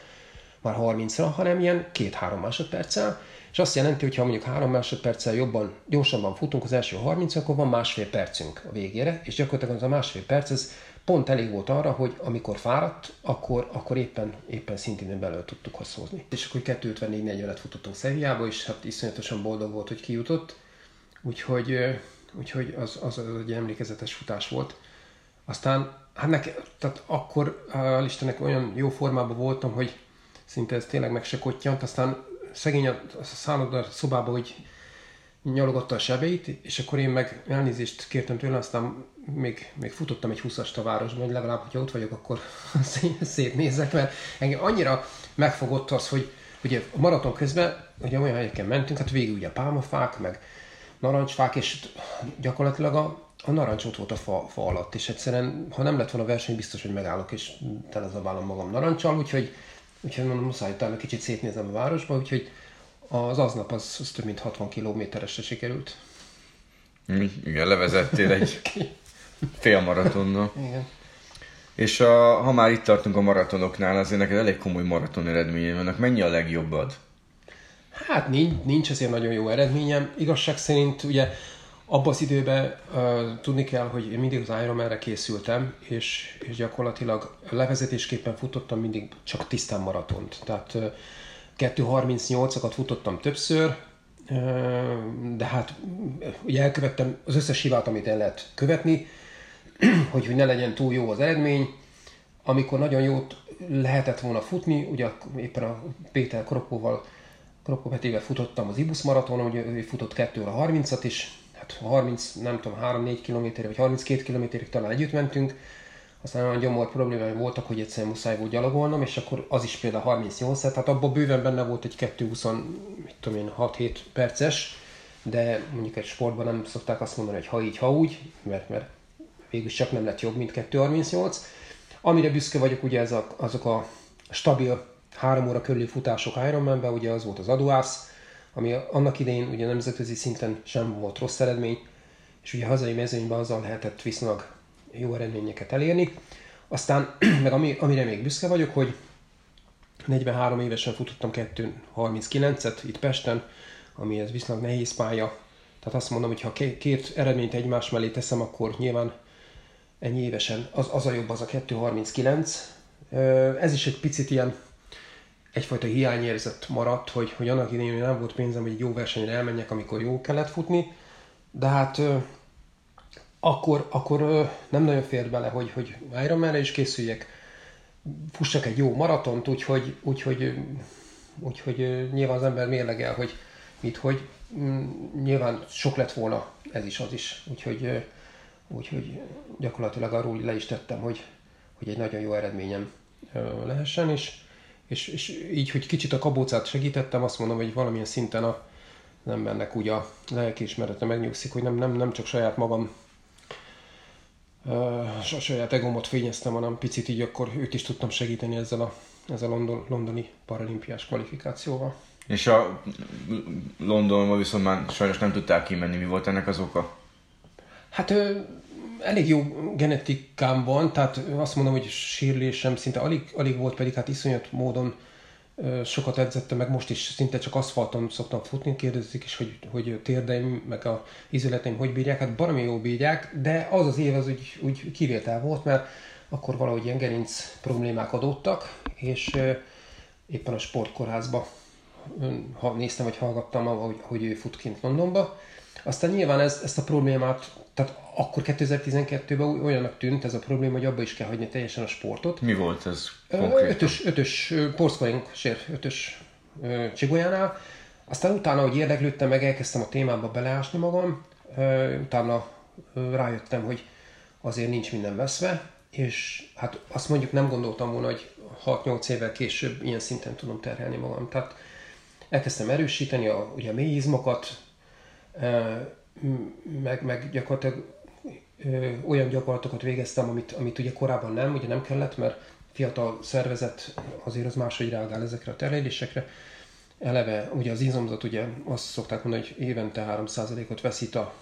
már 30-ra, hanem ilyen 2-3 másodperccel, és azt jelenti, hogy ha mondjuk 3 másodperccel jobban, gyorsabban futunk az első 30 akkor van másfél percünk a végére, és gyakorlatilag az a másfél perc, ez pont elég volt arra, hogy amikor fáradt, akkor, akkor éppen, éppen szintén belőle tudtuk hozni. És akkor 254-40-et futottunk Szeviába, és hát iszonyatosan boldog volt, hogy kijutott, úgyhogy, úgyhogy az, az, az egy emlékezetes futás volt. Aztán, hát nekem, tehát akkor hál' Istennek olyan jó formában voltam, hogy szinte ez tényleg meg se kottyant, aztán szegény a, a szálloda szobába, hogy nyalogatta a sebeit, és akkor én meg elnézést kértem tőle, aztán még, még futottam egy 20-ast a városban, hogy legalább, hogyha ott vagyok, akkor szé- szétnézek, mert engem annyira megfogott az, hogy ugye a maraton közben ugye olyan helyeken mentünk, hát végül ugye pálmafák, meg narancsfák, és gyakorlatilag a, a narancs ott volt a fa, fa alatt, és egyszerűen, ha nem lett volna verseny, biztos, hogy megállok, és telezabálom magam narancsal, úgyhogy, úgyhogy mondom, muszáj utána kicsit szétnézem a városba, úgyhogy az aznap az, az több mint 60 kilométeresre sikerült. Igen, levezettél egy Félmaratonnal. Igen. És a, ha már itt tartunk a maratonoknál, azért neked elég komoly maraton eredménye vannak. Mennyi a legjobbad? Hát nincs, nincs azért nagyon jó eredményem. Igazság szerint ugye abban az időben uh, tudni kell, hogy én mindig az Ironman-re készültem, és, és gyakorlatilag levezetésképpen futottam mindig csak tisztán maratont. Tehát uh, 2.38-akat futottam többször, uh, de hát ugye elkövettem az összes hibát, amit el lehet követni, hogy, hogy ne legyen túl jó az eredmény. Amikor nagyon jót lehetett volna futni, ugye éppen a Péter Kropóval, Kropó Petével futottam az Ibus maraton, ugye ő futott 2 óra 30-at is, hát 30, nem tudom, 3-4 kilométerre, vagy 32 kilométerig talán együtt mentünk, aztán olyan gyomor problémáim voltak, hogy egyszerűen muszáj volt gyalogolnom, és akkor az is például 38 tehát abban bőven benne volt egy 220, mit tudom én, 6-7 perces, de mondjuk egy sportban nem szokták azt mondani, hogy ha így, ha úgy, mert, mert végül csak nem lett jobb, mint 2.38. Amire büszke vagyok, ugye ez a, azok a stabil három óra körüli futások Ironmanben, ugye az volt az Aduász, ami annak idején ugye nemzetközi szinten sem volt rossz eredmény, és ugye hazai mezőnyben azzal lehetett viszonylag jó eredményeket elérni. Aztán, meg ami, amire még büszke vagyok, hogy 43 évesen futottam 2.39-et itt Pesten, ami ez viszonylag nehéz pálya. Tehát azt mondom, hogy ha két eredményt egymás mellé teszem, akkor nyilván ennyi évesen, az, az a jobb, az a 2.39. Ez is egy picit ilyen egyfajta hiányérzet maradt, hogy, hogy annak idején nem volt pénzem, hogy egy jó versenyre elmenjek, amikor jó kellett futni, de hát akkor, akkor nem nagyon fér bele, hogy, hogy Ironman-re is készüljek, fussak egy jó maratont, úgyhogy, úgyhogy, úgyhogy nyilván az ember mérlegel, hogy mit, hogy. Mm, nyilván sok lett volna ez is, az is, úgyhogy Úgyhogy gyakorlatilag arról le is tettem, hogy, hogy egy nagyon jó eredményem lehessen, és, és, és így, hogy kicsit a kabócát segítettem, azt mondom, hogy valamilyen szinten a, az embernek úgy a lelkiismerete megnyugszik, hogy nem, nem, nem csak saját magam a saját egomot fényeztem, hanem picit így akkor őt is tudtam segíteni ezzel a, ezzel a London, londoni paralimpiás kvalifikációval. És a Londonban viszont már sajnos nem tudták kimenni, mi volt ennek az oka? Hát elég jó genetikám van, tehát azt mondom, hogy sírlésem szinte alig, alig volt, pedig hát iszonyat módon sokat edzettem, meg most is szinte csak aszfalton szoktam futni, kérdezik is, hogy, hogy térdeim, meg a izületeim hogy bírják, hát baromi jó bírják, de az az év az úgy, úgy kivétel volt, mert akkor valahogy ilyen gerinc problémák adottak, és éppen a sportkórházba ha néztem, vagy hallgattam, hogy, hogy ő fut kint Londonba. Aztán nyilván ez, ezt a problémát tehát akkor 2012-ben olyannak tűnt ez a probléma, hogy abba is kell hagyni teljesen a sportot. Mi volt ez konkrétan? Ötös, ötös porszkoink sér, ötös csigolyánál. Aztán utána, hogy érdeklődtem, meg elkezdtem a témába beleásni magam, utána rájöttem, hogy azért nincs minden veszve, és hát azt mondjuk nem gondoltam volna, hogy 6-8 évvel később ilyen szinten tudom terhelni magam. Tehát elkezdtem erősíteni a, ugye a mély izmokat, meg, meg gyakorlatilag ö, olyan gyakorlatokat végeztem, amit, amit ugye korábban nem, ugye nem kellett, mert fiatal szervezet azért az máshogy reagál ezekre a terhelésekre. Eleve ugye az izomzat, ugye azt szokták mondani, hogy évente 3%-ot veszít a,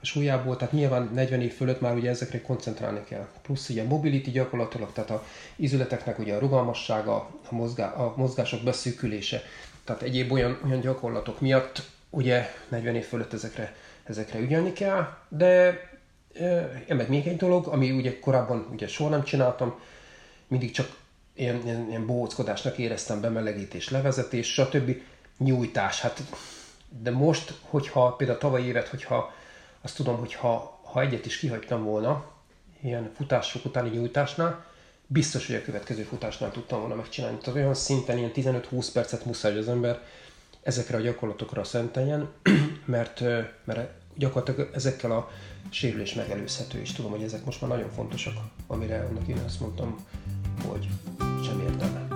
a súlyából, tehát nyilván 40 év fölött már ugye ezekre koncentrálni kell. Plusz ugye mobility gyakorlatilag, tehát a izületeknek ugye a rugalmassága, a, mozgá, a mozgások beszűkülése, tehát egyéb olyan, olyan gyakorlatok miatt ugye 40 év fölött ezekre ezekre ügyelni kell, de e, meg még egy dolog, ami ugye korábban ugye soha nem csináltam, mindig csak ilyen, ilyen, ilyen bóckodásnak éreztem bemelegítés, levezetés, stb. nyújtás. Hát, de most, hogyha például tavaly évet, hogyha azt tudom, hogy ha, ha egyet is kihagytam volna, ilyen futások utáni nyújtásnál, biztos, hogy a következő futásnál tudtam volna megcsinálni. Tehát olyan szinten, ilyen 15-20 percet muszáj, az ember ezekre a gyakorlatokra szenteljen, mert, mert gyakorlatilag ezekkel a sérülés megelőzhető, és tudom, hogy ezek most már nagyon fontosak, amire annak én azt mondtam, hogy sem értelme.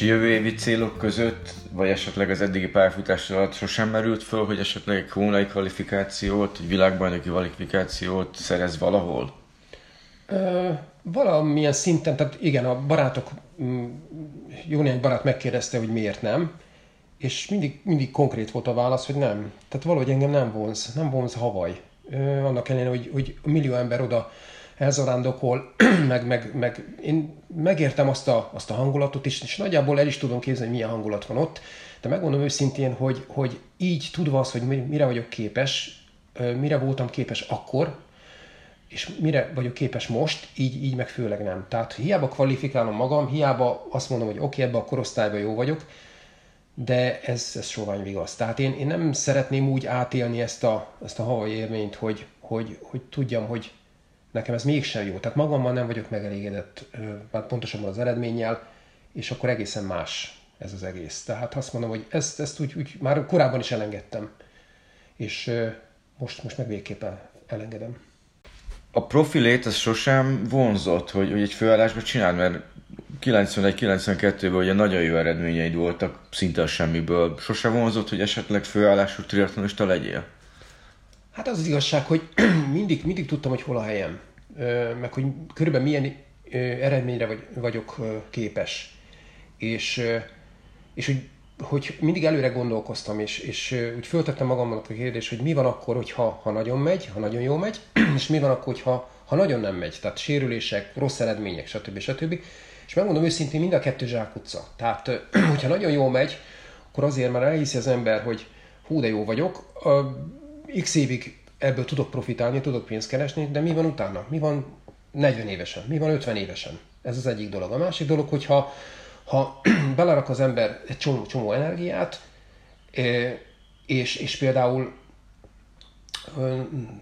És jövő évi célok között, vagy esetleg az eddigi pályafutás alatt sosem merült föl, hogy esetleg egy kónai kvalifikációt, egy világbajnoki kvalifikációt szerez valahol? Ö, valamilyen szinten, tehát igen, a barátok, mm, jó néhány barát megkérdezte, hogy miért nem, és mindig, mindig konkrét volt a válasz, hogy nem. Tehát valahogy engem nem vonz, nem vonz Havaj. Ö, annak ellenére, hogy, hogy millió ember oda elzarándokol, meg, meg, meg én megértem azt a, azt a hangulatot is, és nagyjából el is tudom képzelni, milyen hangulat van ott, de megmondom őszintén, hogy, hogy így tudva az, hogy mire vagyok képes, mire voltam képes akkor, és mire vagyok képes most, így, így meg főleg nem. Tehát hiába kvalifikálom magam, hiába azt mondom, hogy oké, okay, ebbe a korosztályban jó vagyok, de ez, ez sovány vigasz. Tehát én, én nem szeretném úgy átélni ezt a, ezt a havai élményt, hogy, hogy, hogy tudjam, hogy nekem ez mégsem jó. Tehát magammal nem vagyok megelégedett, már pontosabban az eredménnyel, és akkor egészen más ez az egész. Tehát azt mondom, hogy ezt, ezt úgy, úgy már korábban is elengedtem, és most, most meg végképp elengedem. A profilét ez sosem vonzott, hogy, hogy egy főállásban csináld, mert 91-92-ben ugye nagyon jó eredményeid voltak, szinte a semmiből. Sose vonzott, hogy esetleg főállású triatlonista legyél? Hát az az igazság, hogy mindig, mindig tudtam, hogy hol a helyem, meg hogy körülbelül milyen eredményre vagy, vagyok képes. És, és hogy, hogy mindig előre gondolkoztam, és, és úgy föltettem magamnak a kérdést, hogy mi van akkor, hogyha ha nagyon megy, ha nagyon jó megy, és mi van akkor, hogyha ha nagyon nem megy, tehát sérülések, rossz eredmények, stb. stb. És megmondom őszintén, mind a kettő zsákutca. Tehát, hogyha nagyon jó megy, akkor azért már elhiszi az ember, hogy hú, de jó vagyok, x évig ebből tudok profitálni, tudok pénzt keresni, de mi van utána? Mi van 40 évesen? Mi van 50 évesen? Ez az egyik dolog. A másik dolog, hogyha ha belerak az ember egy csomó, csomó energiát, és, és például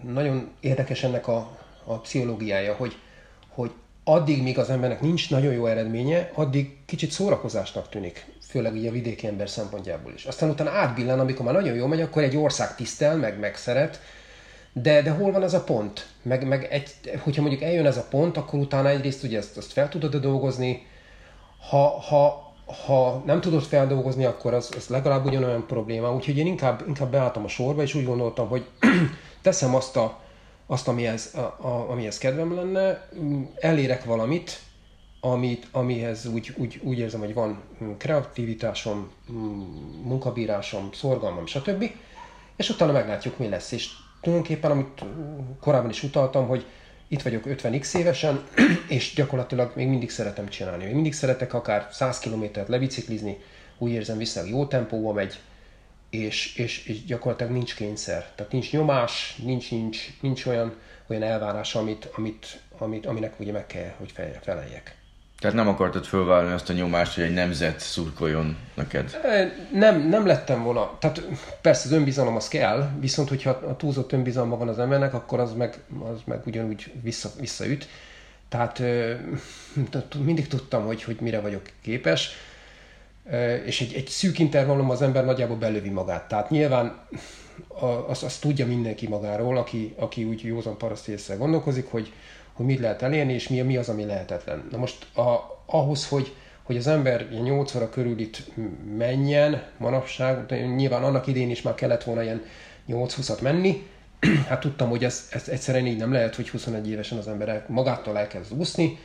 nagyon érdekes ennek a, a pszichológiája, hogy, hogy addig, míg az embernek nincs nagyon jó eredménye, addig kicsit szórakozásnak tűnik, főleg ugye a vidéki ember szempontjából is. Aztán utána átbillen, amikor már nagyon jó megy, akkor egy ország tisztel, meg megszeret, de, de hol van ez a pont? Meg, meg egy, hogyha mondjuk eljön ez a pont, akkor utána egyrészt ugye ezt, azt fel tudod dolgozni, ha, ha, ha nem tudod feldolgozni, akkor az, az legalább ugyanolyan probléma. Úgyhogy én inkább, inkább beálltam a sorba, és úgy gondoltam, hogy teszem azt, a, azt amihez, a, a, amihez kedvem lenne, elérek valamit, amit, amihez úgy, úgy, úgy érzem, hogy van kreativitásom, munkabírásom, szorgalmam, stb. És utána meglátjuk, mi lesz. És tulajdonképpen, amit korábban is utaltam, hogy itt vagyok 50x évesen, és gyakorlatilag még mindig szeretem csinálni. Még mindig szeretek akár 100 kilométert lebiciklizni, úgy érzem vissza, jó tempóba megy, és, és, és gyakorlatilag nincs kényszer. Tehát nincs nyomás, nincs, nincs, nincs olyan, olyan elvárás, amit, amit, amit, aminek ugye meg kell, hogy feleljek. Tehát nem akartad fölvállalni azt a nyomást, hogy egy nemzet szurkoljon neked? Nem, nem lettem volna. Tehát persze az önbizalom az kell, viszont hogyha a túlzott önbizalma van az embernek, akkor az meg, az meg ugyanúgy vissza, visszaüt. Tehát mindig tudtam, hogy, hogy mire vagyok képes, és egy, egy szűk intervallum az ember nagyjából belövi magát. Tehát nyilván azt, azt tudja mindenki magáról, aki, aki úgy józan paraszt gondolkozik, hogy, hogy mit lehet elérni, és mi, mi az, ami lehetetlen. Na most a, ahhoz, hogy, hogy az ember 8 óra körül itt menjen manapság, nyilván annak idén is már kellett volna ilyen 8-20-at menni, hát tudtam, hogy ez, ez egyszerűen így nem lehet, hogy 21 évesen az ember magától elkezd úszni,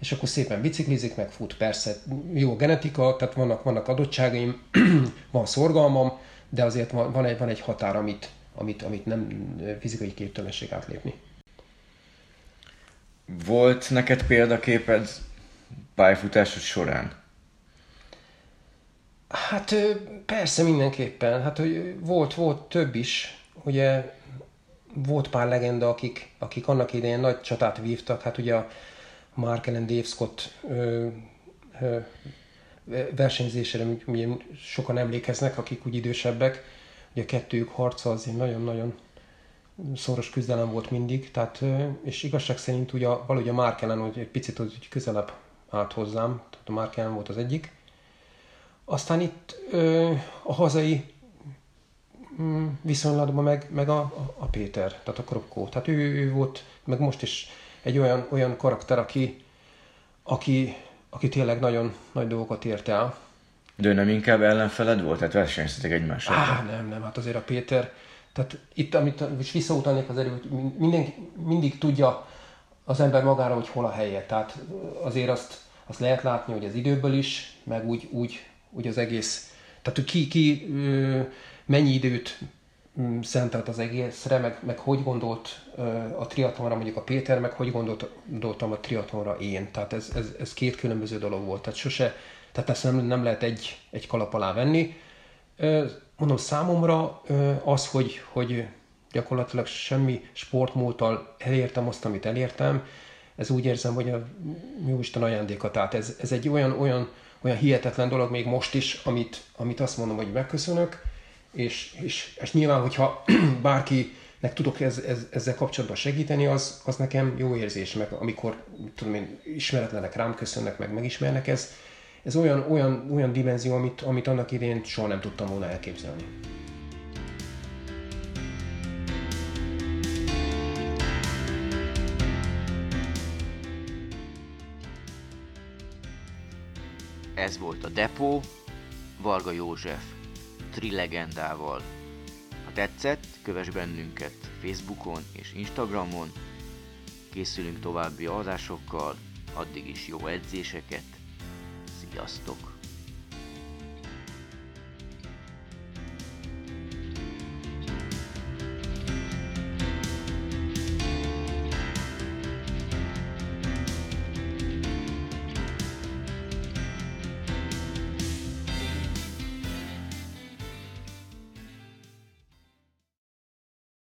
és akkor szépen biciklizik, meg fut. Persze jó genetika, tehát vannak, vannak adottságaim, van szorgalmam, de azért van, van, egy, van egy határ, amit, amit, amit nem fizikai képtelenség átlépni. Volt neked példaképed pályafutásod során? Hát persze mindenképpen. Hát hogy volt, volt több is. Ugye volt pár legenda, akik, akik annak idején nagy csatát vívtak. Hát ugye a Mark Allen Dave Scott ö, ö, versenyzésére ugye sokan emlékeznek, akik úgy idősebbek. Ugye a kettőjük harca az nagyon-nagyon szoros küzdelem volt mindig, tehát, és igazság szerint ugye valahogy a Mark hogy egy picit hogy közelebb állt hozzám, tehát a Mark volt az egyik. Aztán itt a hazai mm, viszonylatban meg, meg a, a, Péter, tehát a Kropkó. Tehát ő, ő volt, meg most is egy olyan, olyan karakter, aki, aki, aki tényleg nagyon nagy dolgokat ért el, De ő nem inkább ellenfeled volt? Tehát versenyeztetek egymással? Á, nem, nem, hát azért a Péter, tehát itt, amit is visszautalnék az erő, hogy minden, mindig tudja az ember magára, hogy hol a helye. Tehát azért azt, azt lehet látni, hogy az időből is, meg úgy, úgy, úgy az egész, tehát hogy ki, ki mennyi időt szentelt az egészre, meg, meg hogy gondolt a triatlonra mondjuk a Péter, meg hogy gondoltam a triatlonra én. Tehát ez, ez, ez két különböző dolog volt. Tehát sose, tehát ezt nem, nem lehet egy, egy kalap alá venni. Mondom, számomra az, hogy, hogy gyakorlatilag semmi sportmúltal elértem azt, amit elértem, ez úgy érzem, hogy a Jóisten ajándéka. Tehát ez, ez egy olyan, olyan, olyan hihetetlen dolog még most is, amit, amit azt mondom, hogy megköszönök, és, és, és nyilván, hogyha bárkinek tudok ez, ez, ezzel kapcsolatban segíteni, az, az nekem jó érzés, meg amikor tudom én, ismeretlenek rám köszönnek, meg megismernek, ez, ez olyan, olyan, olyan dimenzió, amit, amit annak idén soha nem tudtam volna elképzelni. Ez volt a Depó, Varga József trilegendával. Ha tetszett, kövess bennünket Facebookon és Instagramon, készülünk további adásokkal, addig is jó edzéseket, sziasztok!